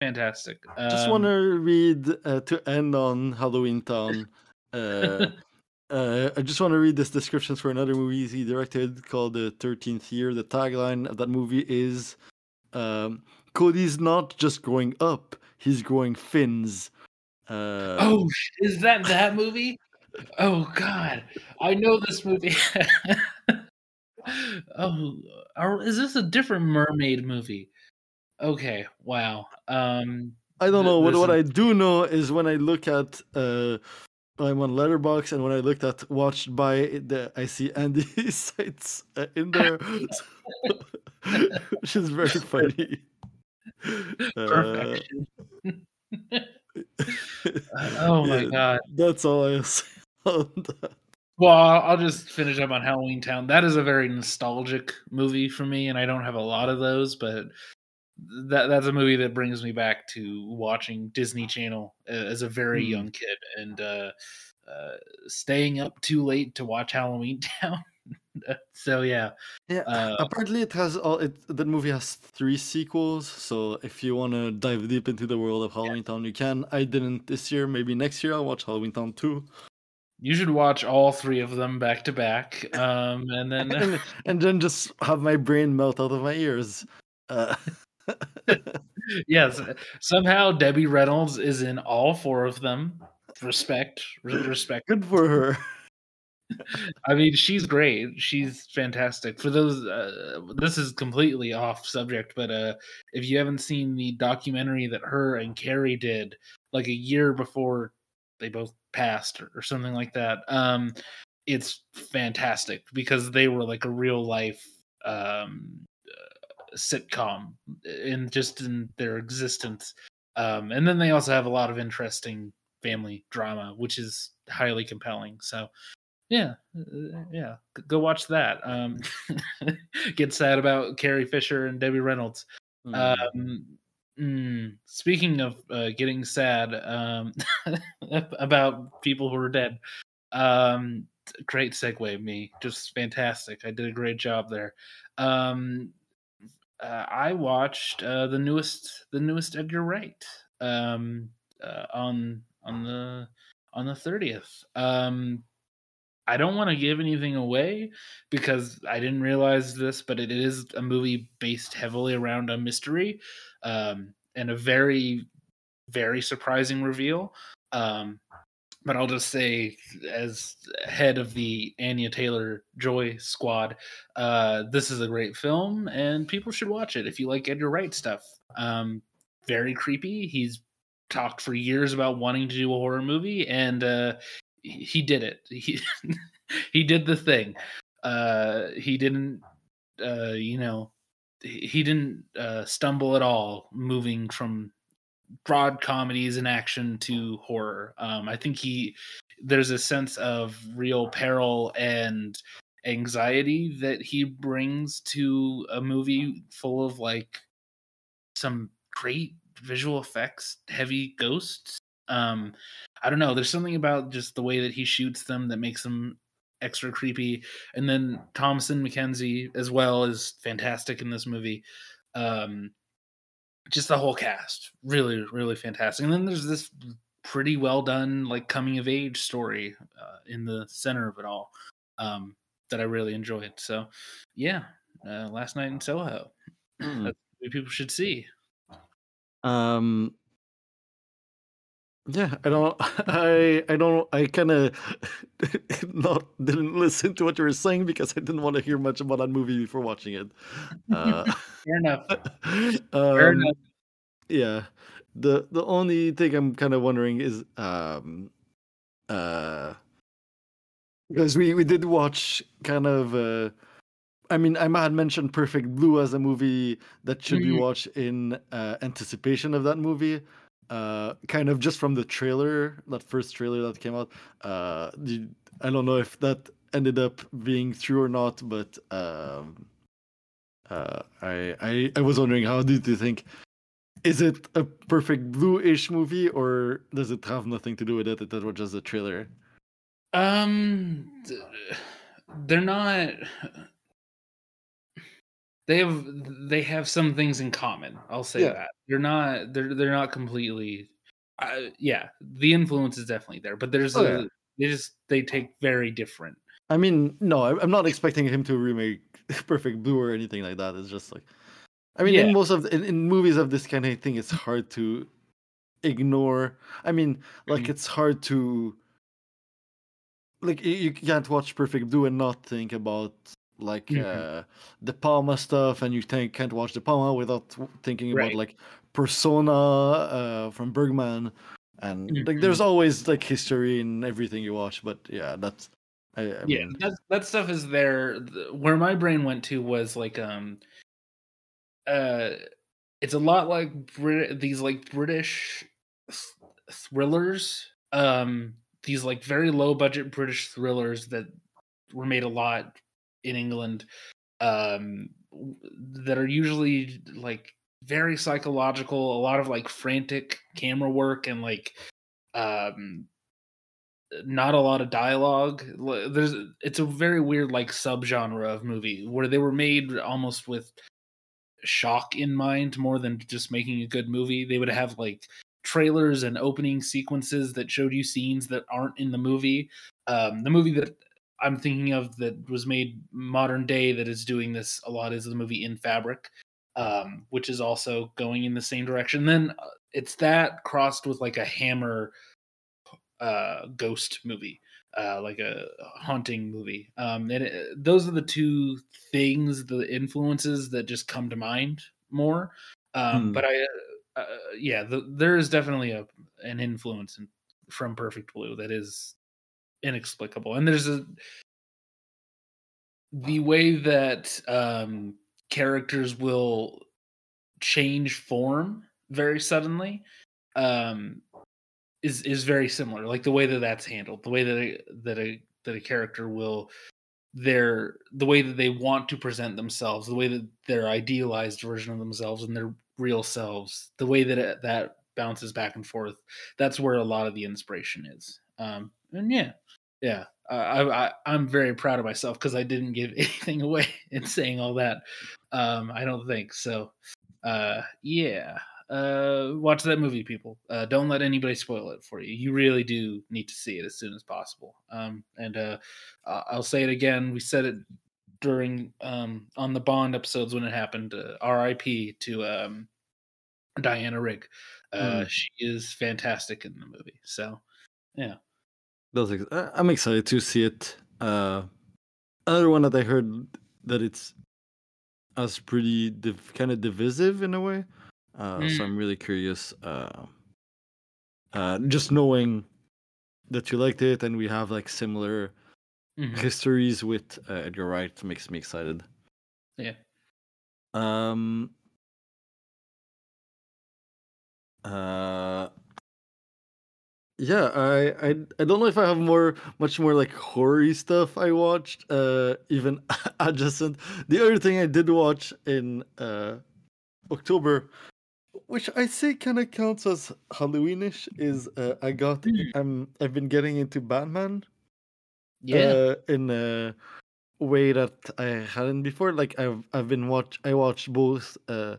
fantastic. Just Um, want to read uh, to end on Halloween Town. [laughs] [laughs] Uh, I just want to read this description for another movie he directed called The Thirteenth Year. The tagline of that movie is um, "Cody's not just growing up; he's growing fins." Uh, Oh, is that that movie? Oh God, I know this movie. [laughs] oh, or is this a different mermaid movie? Okay, wow. Um, I don't know. What what I do know is when I look at uh, I'm on Letterboxd, and when I looked at watched by, the I see Andy [laughs] sites uh, in there, [laughs] which is very [laughs] funny. Uh, oh my yeah, God. That's all I say on that. Well, I'll just finish up on Halloween Town. That is a very nostalgic movie for me, and I don't have a lot of those, but that that's a movie that brings me back to watching Disney Channel uh, as a very Hmm. young kid and uh, uh, staying up too late to watch Halloween [laughs] Town. so yeah, Yeah, uh, apparently it has all. It that movie has three sequels. So if you want to dive deep into the world of Halloween Town, you can. I didn't this year. Maybe next year I'll watch Halloween Town two. you should watch all three of them back to back, um, and then [laughs] and, and then just have my brain melt out of my ears. Uh, [laughs] [laughs] yes, somehow Debbie Reynolds is in all four of them. Respect, respect. good for her. [laughs] I mean, she's great. She's fantastic. For those, uh, this is completely off subject, but uh, if you haven't seen the documentary that her and Carrie did, like a year before they both passed or, or something like that, um, it's fantastic because they were like a real life um, uh, sitcom in just in their existence. Um, and then they also have a lot of interesting family drama, which is highly compelling. So yeah, uh, yeah. Go watch that. Um, [laughs] get sad about Carrie Fisher and Debbie Reynolds. Um, mm, speaking of uh, getting sad um, [laughs] about people who are dead, um, great segue, me. Just fantastic. I did a great job there. Um, uh, I watched uh, the newest, the newest Edgar Wright um, uh, on on the on the thirtieth. Um, I don't want to give anything away because I didn't realize this, but it is a movie based heavily around a mystery um, and a very, very surprising reveal. Um, but I'll just say, as head of the Anya Taylor Joy squad, uh, this is a great film and people should watch it if you like Edgar Wright stuff. Um, very creepy. He's talked for years about wanting to do a horror movie and uh, he did it. [laughs] He he did the thing. Uh, he didn't, uh, you know, he he didn't uh, stumble at all, moving from broad comedies and action to horror. Um, I think he there's a sense of real peril and anxiety that he brings to a movie full of like some great visual effects, heavy ghosts. Um, I don't know. There's something about just the way that he shoots them that makes them extra creepy. And then Thomasin McKenzie as well is fantastic in this movie. Um, just the whole cast, really, really fantastic. And then there's this pretty well done, like coming of age story uh, in the center of it all um, that I really enjoyed. So, yeah, uh, last night in Soho, that's what people should see. Um. Yeah, I don't. I I don't. I kind of [laughs] not didn't listen to what you were saying because I didn't want to hear much about that movie before watching it. [laughs] Uh, Fair enough. [laughs] Fair um, enough. yeah. The the only thing I'm kind of wondering is um uh because we we did watch kind of uh I mean, I had mentioned Perfect Blue as a movie that should Mhm. be watched in uh, anticipation of that movie. Uh, kind of just from the trailer, that first trailer that came out. Uh, the- I don't know if that ended up being true or not, but um, uh, I, I I was wondering how did you think? Is it a Perfect Blue-ish movie, or does it have nothing to do with it? That was just a trailer. Um, they're not. They have they have some things in common. I'll say Yeah. that they're not they're they're not completely. Uh, yeah, the influence is definitely there, but there's Oh, a yeah. they just they take very different. I mean, no, I'm not expecting him to remake [laughs] Perfect Blue or anything like that. It's just like, I mean, Yeah. in most of the, in, in movies of this kind of thing, it's hard to ignore. I mean, like Mhm. it's hard to like you, you can't watch Perfect Blue and not think about like Mhm. uh De Palma stuff, and you think can't watch De Palma without thinking about like Persona uh from Bergman, and like there's always like history in everything you watch. But yeah, that's I, I yeah mean, that, that stuff is there where my brain went to was like um uh it's a lot like Brit- these like british th- thrillers um these like very low budget british thrillers that were made a lot in england um that are usually like very psychological a lot of like frantic camera work and like um not a lot of dialogue. There's it's a very weird like subgenre of movie where they were made almost with shock in mind more than just making a good movie. They would have like trailers and opening sequences that showed you scenes that aren't in the movie. Um, the movie that I'm thinking of that was made modern day that is doing this a lot is the movie In Fabric, um, which is also going in the same direction. Then uh, it's that crossed with like a Hammer uh, ghost movie, uh, like a haunting movie. Um, and it, those are the two things, the influences that just come to mind more. Um, Hmm. But I, uh, uh, yeah, the, there is definitely a an influence in, from Perfect Blue that is inexplicable, and there's a the way that um, characters will change form very suddenly um, is is very similar. Like the way that that's handled, the way that a, that a that a character will their the way that they want to present themselves, the way that their idealized version of themselves and their real selves, the way that it, that bounces back and forth. That's where a lot of the inspiration is. Um, and yeah, yeah, uh, I, I I'm very proud of myself because I didn't give [laughs] anything away in saying all that. Um, I don't think so. Uh, yeah, uh, watch that movie, people. Uh, don't let anybody spoil it for you. You really do need to see it as soon as possible. Um, and uh, I'll say it again. We said it during um, on the Bond episodes when it happened. Uh, R.I.P. to um, Diana Rigg. Uh, Mm. She is fantastic in the movie. So yeah. That's ex- I'm excited to see it. Uh, another one that I heard that it's as pretty div- kind of divisive in a way. Uh, So Mm. I'm really curious. Uh, uh, just knowing that you liked it and we have like similar Mhm. histories with uh, Edgar Wright makes me excited. Yeah. Um. Uh. Yeah, I, I I don't know if I have more much more like horror stuff I watched. Uh, even [laughs] adjacent. The other thing I did watch in uh October, which I say kind of counts as Halloweenish, is uh, I got. I'm I've been getting into Batman Yeah. uh, in a way that I hadn't before. Like I've I've been watch I watched both. Uh,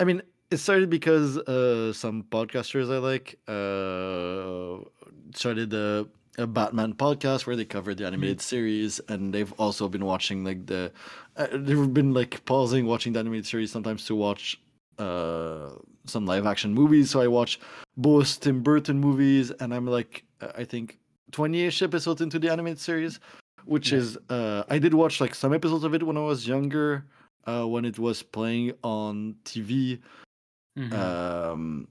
I mean, it started because uh, some podcasters I like uh, started a, a Batman podcast where they covered the animated series, and they've also been watching like the. Uh, they've been like pausing watching the animated series sometimes to watch uh some live action movies so i watch both tim burton movies and i'm like i think 20ish episodes into the animated series which Yeah. is uh i did watch like some episodes of it when i was younger uh when it was playing on tv Mhm. um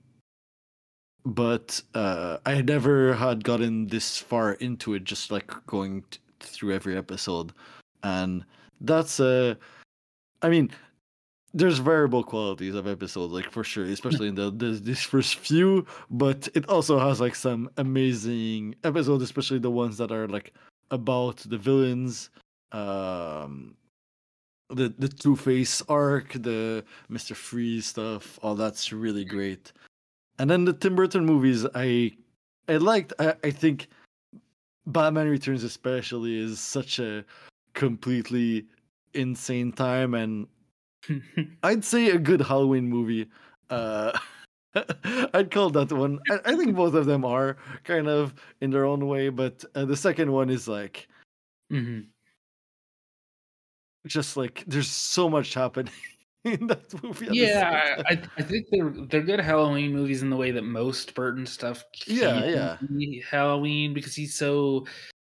but uh i never had gotten this far into it just like going t- through every episode and that's uh I mean, there's variable qualities of episodes, like for sure, especially in the, the this first few. But it also has like some amazing episodes, especially the ones that are like about the villains, um, the the Two Face arc, the Mister Freeze stuff. All that's really great. And then the Tim Burton movies, I I liked. I, I think Batman Returns especially is such a completely insane time and [laughs] I'd say a good Halloween movie. Uh, [laughs] I'd call that one. I, I, think both of them are kind of in their own way, but uh, the second one is like, mm-hmm. Just like there's so much happening [laughs] in that movie. Yeah, I, I think they're they're good Halloween movies in the way that most Burton stuff. yeah, yeah. Halloween because he's so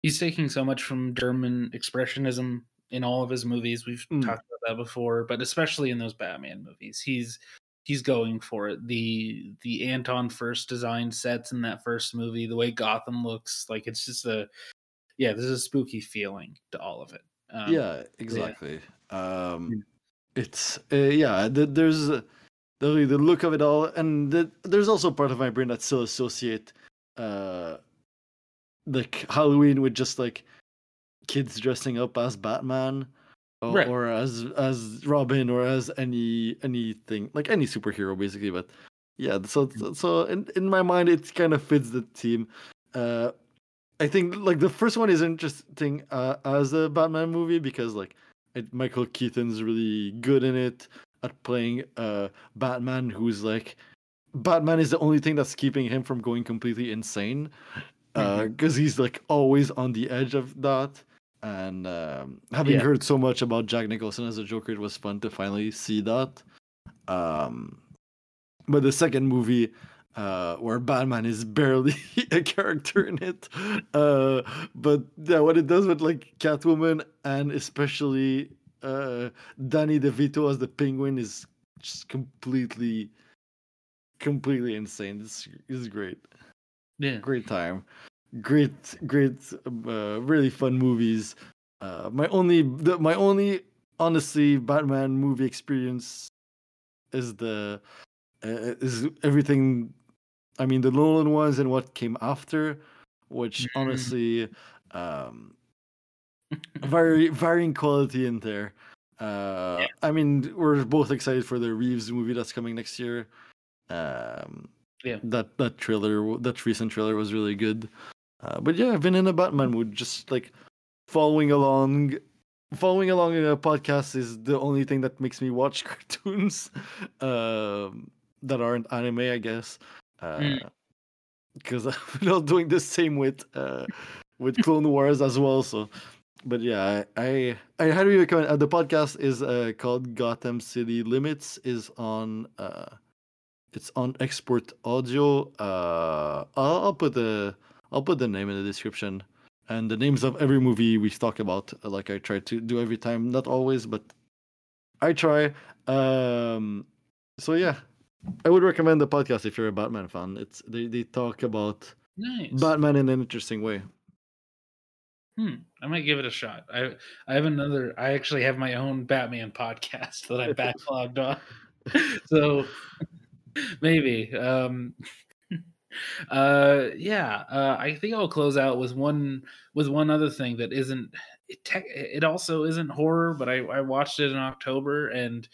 he's taking so much from German expressionism in all of his movies. We've mm. talked about that before, but especially in those Batman movies, he's he's going for it. The the Anton Furst design sets in that first movie, the way Gotham looks, like it's just a yeah, there's a spooky feeling to all of it. Um, yeah, exactly. Yeah. Um, it's uh, yeah, the, there's the the look of it all, and the, there's also part of my brain that still associate uh like Halloween with just like kids dressing up as Batman or, right. or as as Robin or as any anything like any superhero basically. But yeah, so so in in my mind it kind of fits the theme. Uh, I think like the first one is interesting uh, as a Batman movie because like it, Michael Keaton's really good in it at playing uh Batman who's like Batman is the only thing that's keeping him from going completely insane because uh, mm-hmm. he's like always on the edge of that and um, having yeah. heard so much about Jack Nicholson as a Joker, it was fun to finally see that. Um, but the second movie, uh, where Batman is barely [laughs] a character in it, uh, but yeah, what it does with like Catwoman and especially uh, Danny DeVito as the Penguin is just completely, completely insane. This is great. Yeah, great time great, great, uh, really fun movies. Uh, my only, the, my only, honestly, Batman movie experience is the uh, is everything. I mean, the Nolan ones and what came after, which mm-hmm. honestly, um, [laughs] very varying quality in there. Uh, yeah. I mean, we're both excited for the Reeves movie that's coming next year. Um, yeah, that that trailer, that recent trailer was really good. Uh, but yeah, I've been in a Batman mood, just like following along. Following along in a podcast is the only thing that makes me watch [laughs] cartoons um, that aren't anime, I guess. Because uh, mm. I'm not doing the same with uh, with Clone Wars as well. So, but yeah, I I, I highly recommend. Uh, the podcast is uh, called Gotham City Limits. is on uh, it's on Export Audio. Uh, I'll, I'll put the I'll put the name in the description and the names of every movie we talk about. Like I try to do every time, not always, but I try. Um, so yeah, I would recommend the podcast if you're a Batman fan. It's they they talk about nice. Batman in an interesting way. Hmm. I might give it a shot. I I have another. I actually have my own Batman podcast [laughs] that I [laughs] backlogged on. [laughs] so maybe. Um, uh yeah uh i think i'll close out with one with one other thing that isn't it, te- it also isn't horror but i i watched it in october and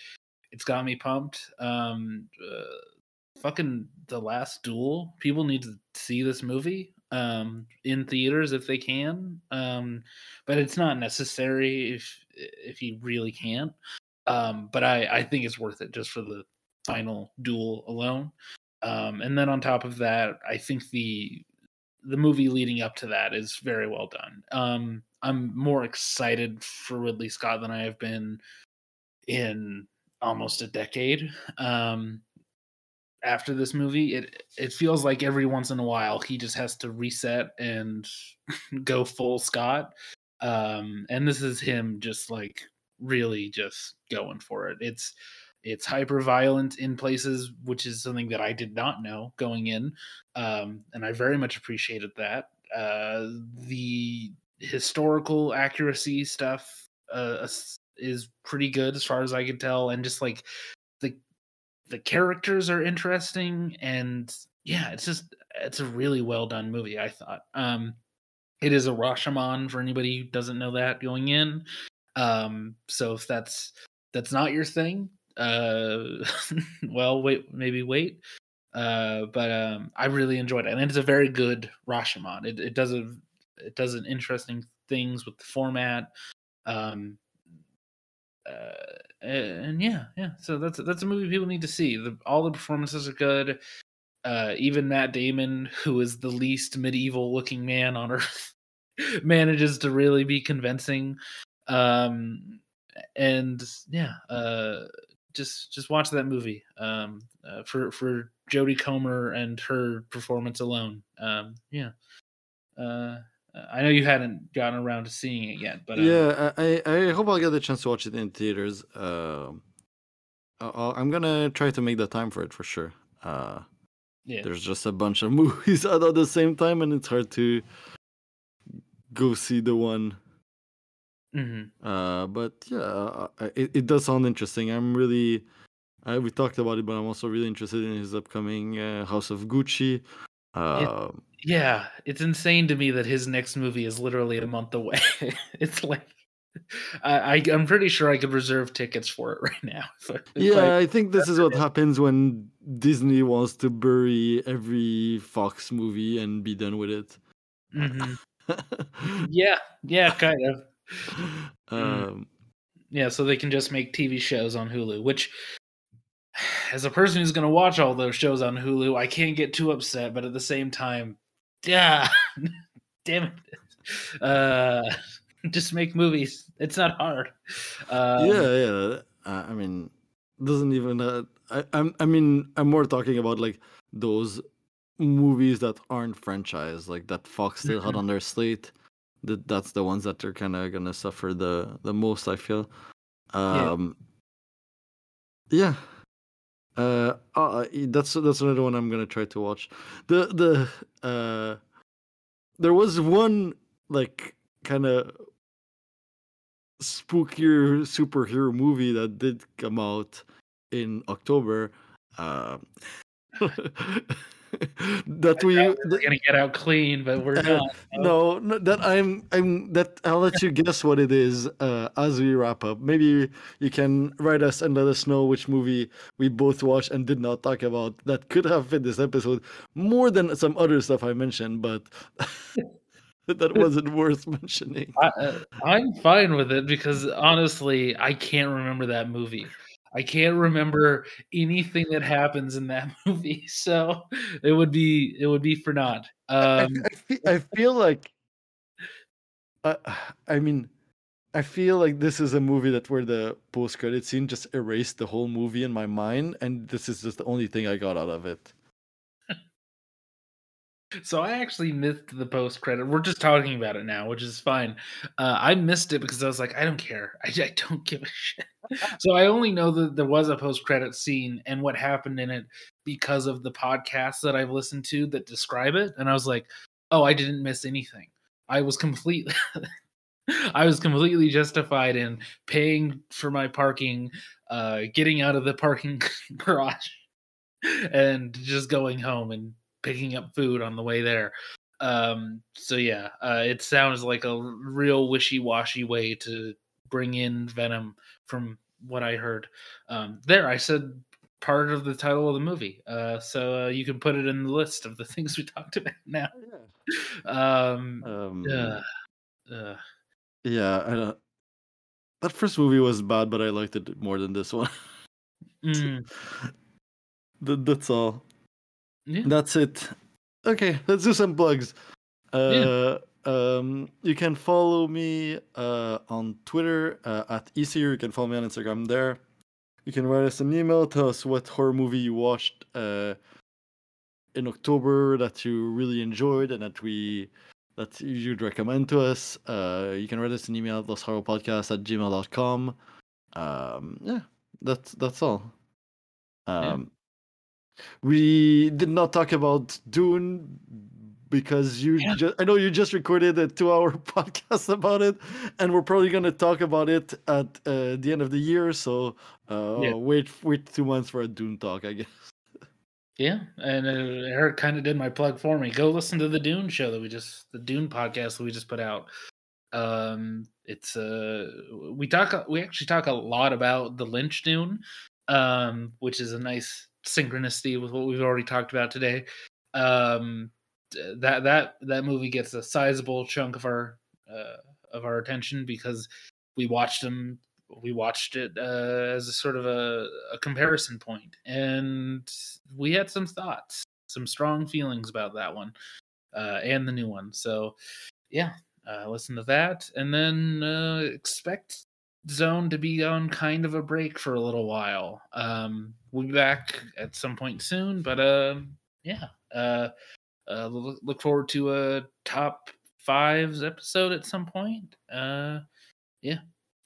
it's got me pumped. Um uh, fucking the last duel people need to see this movie um in theaters if they can um but it's not necessary if if you really can't. Um but i i think it's worth it just for the final duel alone. Um, and then on top of that, I think the the movie leading up to that is very well done. Um, I'm more excited for Ridley Scott than I have been in almost a decade. Um, after this movie, it it feels like every once in a while he just has to reset and [laughs] go full Scott. Um, and this is him just like really just going for it. It's it's hyper violent in places, which is something that I did not know going in, um, and I very much appreciated that. Uh, the historical accuracy stuff uh, is pretty good as far as I can tell, and just like the the characters are interesting, and yeah, it's just it's a really well done movie. I thought. Um, it is a Rashomon for anybody who doesn't know that going in. Um, so if that's that's not your thing, uh, [laughs] well, wait, maybe wait. Uh, but um, I really enjoyed it, and it's a very good Rashomon. It, it does a it does an interesting things with the format. Um, uh, and yeah, yeah. So that's that's a movie people need to see. The, all the performances are good. Uh, even Matt Damon, who is the least medieval looking man on earth, [laughs] manages to really be convincing. Um, and yeah, uh, just just watch that movie um, uh, for for Jodie Comer and her performance alone. Um, yeah. Uh, I know you hadn't gotten around to seeing it yet, but um... yeah, I I hope I'll get the chance to watch it in theaters. Uh, i am gonna try to make the time for it for sure. Uh, yeah, there's just a bunch of [laughs] movies out at the same time, and it's hard to go see the one. Mm-hmm. Uh, but yeah, it, it does sound interesting. I'm really, I, we talked about it, but I'm also really interested in his upcoming uh, House of Gucci. Uh, it, yeah, it's insane to me that his next movie is literally a month away. [laughs] it's like I, I am pretty sure I could reserve tickets for it [laughs] right now. If yeah, I, I, think this is what happens when Disney wants to bury every Fox movie and be done with it. Mm-hmm. [laughs] yeah, yeah, kind of. Mm. Um, yeah, so they can just make TV shows on Hulu, which [sighs] as a person who's going to watch all those shows on Hulu, I can't get too upset, but at the same time, yeah, [laughs] damn it. Uh, [laughs] just make movies. It's not hard. Um, yeah, yeah. I mean, doesn't even. Uh, I, I'm. I mean, I'm more talking about like those movies that aren't franchise, like that Fox still mm-hmm. had on their slate. That that's the ones that are kind of gonna suffer the the most. I feel. Um. Yeah. yeah. Uh, uh, that's that's another one I'm gonna try to watch. The the uh, there was one like kind of spookier superhero movie that did come out in October. Uh, [laughs] [laughs] that we we're gonna get out clean, but we're uh, not. No, no, that I'm I'm that I'll let you guess what it is uh, as we wrap up. Maybe you can write us and let us know which movie we both watched and did not talk about that could have fit this episode more than some other stuff I mentioned, but [laughs] that wasn't worth [laughs] mentioning. I, uh, fine with it because honestly, I can't remember that movie. I can't remember anything that happens in that [laughs] movie, so it would be it would be for naught. Um, I, I, feel, I feel like, uh, I mean, I feel like this is a movie that where the post credit scene just erased the whole movie in my mind, and this is just the only thing I got out of it. So I actually missed the post credit. We're just talking about it now, which is fine. Uh, I missed it because I was like, I don't care. [laughs] I, I don't give a shit. [laughs] so I only know that there was a post credit scene and what happened in it because of the podcasts that I've listened to that describe it. And I was like, oh, I didn't miss anything. I was completely. [laughs] I was completely justified in paying for my parking, uh, getting out of the parking garage, and just going home and picking up food on the way there. Um, so yeah, uh, it sounds like a real wishy-washy way to bring in Venom from what I heard. Um, there, I said part of the title of the movie. Uh, so uh, you can put it in the list of the [laughs] things we talked about now. Yeah. Um, um uh, uh, yeah, I don't. That first movie was bad, but I liked it more than this one. [laughs] mm. that, that's all. Yeah. That's it. Okay, let's do some plugs. Uh, yeah. um, you can follow me uh, on Twitter uh, at ECU. You can follow me on Instagram there. You can write us an email, tell us what horror movie you watched uh, in October that you really enjoyed and that we that you'd recommend to us. Uh, you can write us an email at loshorrorpodcast at gmail.com. Um, yeah, that's that's all. Um, we did not talk about Dune because you Yeah. just I know you just recorded a two hour [laughs] podcast about it, and we're probably gonna talk about it at uh, the end of the year. So uh, Yeah. wait wait two months for a Dune talk, I guess. Yeah, and uh, Eric kind of did my plug for me. Go listen to the Dune show that we just the Dune podcast that we just put out. Um, it's uh, we talk we actually talk a lot about the Lynch Dune, um, which is a nice synchronicity with what we've already talked about today. Um, that that that movie gets a sizable chunk of our uh, of our attention because we watched them we watched it uh, as a sort of a, a comparison point. And we had some thoughts some strong feelings about that one uh, and the new one. So yeah uh, listen to that. And then uh, expect zone to be on kind of a break for a little while. Um, we'll be back at some point soon but um yeah uh, uh, look, look forward to a top fives episode at some point uh, yeah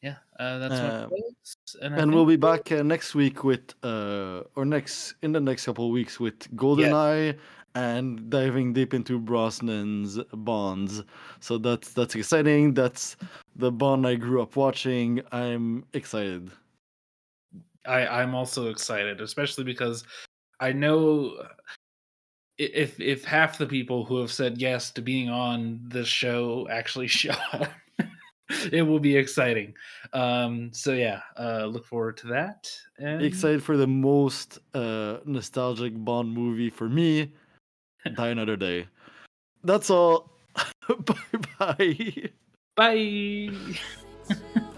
yeah uh, that's place. and, and we'll be back uh, next week with uh or next in the next couple of weeks with GoldenEye and diving deep into Brosnan's bonds. So that's that's exciting. That's the Bond I grew up watching. I'm excited. I, I'm also excited, especially because I know if if half the people who have said yes to being on this show actually [laughs] show up, it will be exciting. Um, so yeah, uh, look forward to that. And Excited for the most uh nostalgic Bond movie for me. Die Another Day. That's all. [laughs] bye bye. [laughs] bye.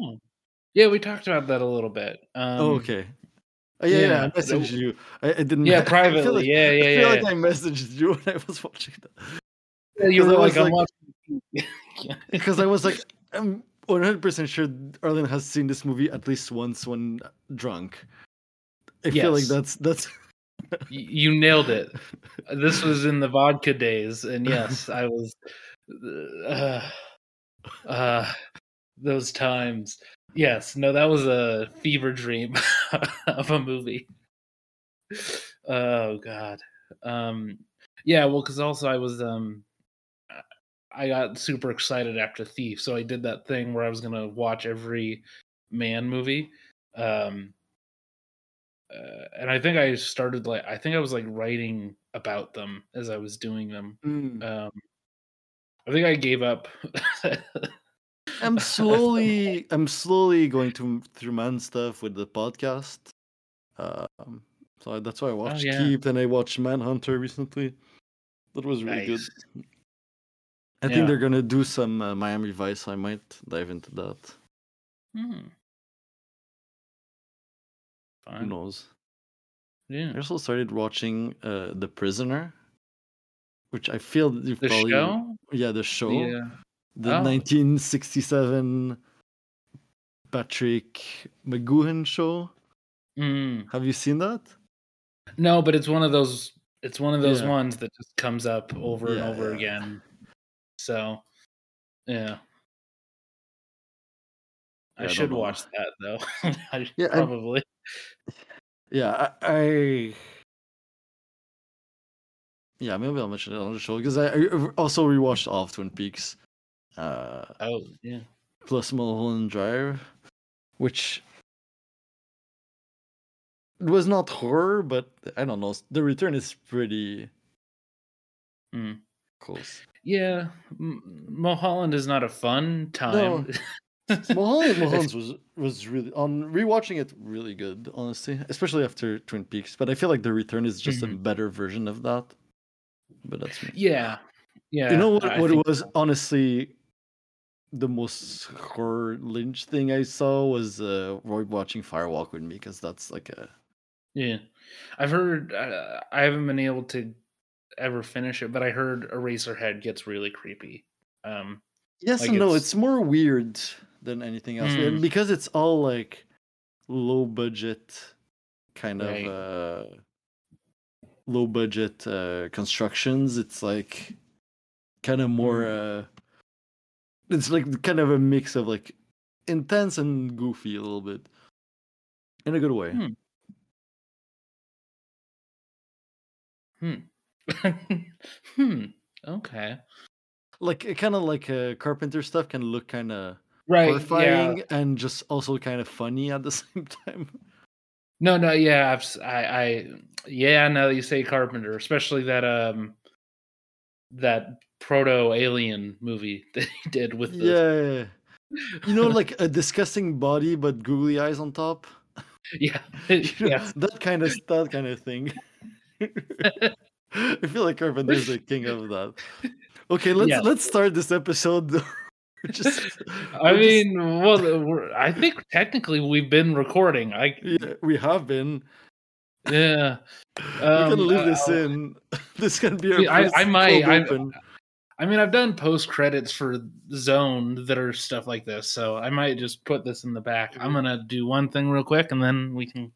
Oh. Yeah, we talked about that a little bit. Um, Oh, okay. Oh, yeah, yeah, yeah, I messaged you. I, I didn't. Yeah, [laughs] I feel privately. like- yeah, yeah, I feel yeah. like I messaged you [laughs] when I was watching that. You were I like, I'm watching. because I was like, [laughs] I'm 100% sure Arlen has seen this movie at least once when drunk. I feel like that's that's you nailed it. This was in the vodka days, and yes, I was. Uh, uh, those times. Yes, no, that was a fever dream [laughs] of a movie. Oh God. Um, yeah, well, because also I was um, I got super excited after Thief, so I did that thing where I was gonna watch every Mann movie. Um, uh, and I think I started like I think I was like writing about them as I was doing them. Mm. Um, I think I gave up. [laughs] I'm slowly I'm slowly going to through Mann stuff with the podcast. Um, so that's why I watched yeah. Keep and I watched Manhunter recently. That was really Nice. good. I Yeah. think they're gonna do some uh, Miami Vice. I might dive into that. Hmm. Who knows? Yeah. I also started watching uh, The Prisoner, which I feel you've The probably show. yeah the show Yeah. The Oh. 1967 Patrick McGoohan show. Mm. Have you seen that? No, but it's one of those. It's one of those Yeah. ones that just comes up over and over yeah. again. So, yeah. Yeah, I I should watch that though. [laughs] I Yeah, I- probably. Yeah, I, I yeah maybe I'll mention it on the show because I, I also rewatched all of Twin Peaks, uh, Oh yeah. plus Mulholland Drive, which was not horror, but I don't know. The return is pretty Mm. close. Yeah, M- Mulholland is not a fun time. [laughs] Mulholland, Mulholland was was really on rewatching it really good, honestly, especially after Twin Peaks. But I feel like the return is just a Mhm. better version of that. But that's me. yeah, yeah. you know what? I what it was honestly the most horror Lynch thing I saw was uh, Roy watching Firewalk with me because that's like a Yeah, I've heard. Uh, I haven't been able to ever finish it, but I heard Eraserhead gets really creepy. Um, Yes Like and no, it's- it's more weird than anything else. Mm. because it's all like low budget kind Right. of uh low budget uh constructions, it's like kind of more Mm. It's like kind of a mix of like intense and goofy a little bit. In a good way. Hmm. hmm. [laughs] Okay. Like kind of like uh, carpenter stuff can look kind of Right. horrifying Yeah. and just also kind of funny at the [laughs] same time. No, no, yeah, I've, I, I, yeah. Now that you say Carpenter, especially that um, that proto alien movie [laughs] that he did with the Yeah. You know, like [laughs] a disgusting body but googly eyes on top. yeah, [laughs] You know, yeah. that kind of that kind of thing. I feel like Carpenter's the king of that. Okay, let's Yeah. let's start this episode. Just, I we're just- mean, well, we're, I think technically we've been recording. I yeah, we have been. Yeah. we're gonna leave this uh, in. [laughs] This can be our I- I might- I- I mean, I've done post credits for Zone that are stuff like this, so I might just put this in the back. I'm gonna do one thing real quick, and then we can